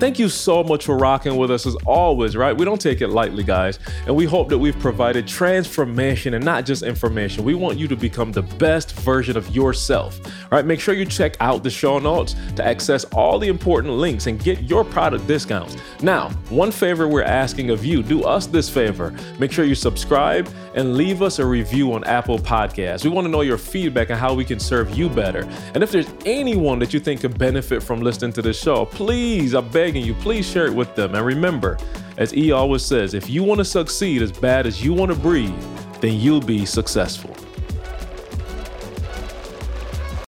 Thank you so much for rocking with us as always, right? We don't take it lightly, guys. And we hope that we've provided transformation and not just information. We want you to become the best version of yourself. right? make sure you check out the show notes to access all the important links and get your product discounts. Now, one favor we're asking of you do us this favor. Make sure you subscribe and leave us a review on Apple Podcasts. We want to know your feedback and how we can serve you better. And if there's anyone that you think could benefit from listening to this show, please, I'm begging you, please share it with them. And remember, as E always says, if you want to succeed as bad as you want to breathe, then you'll be successful.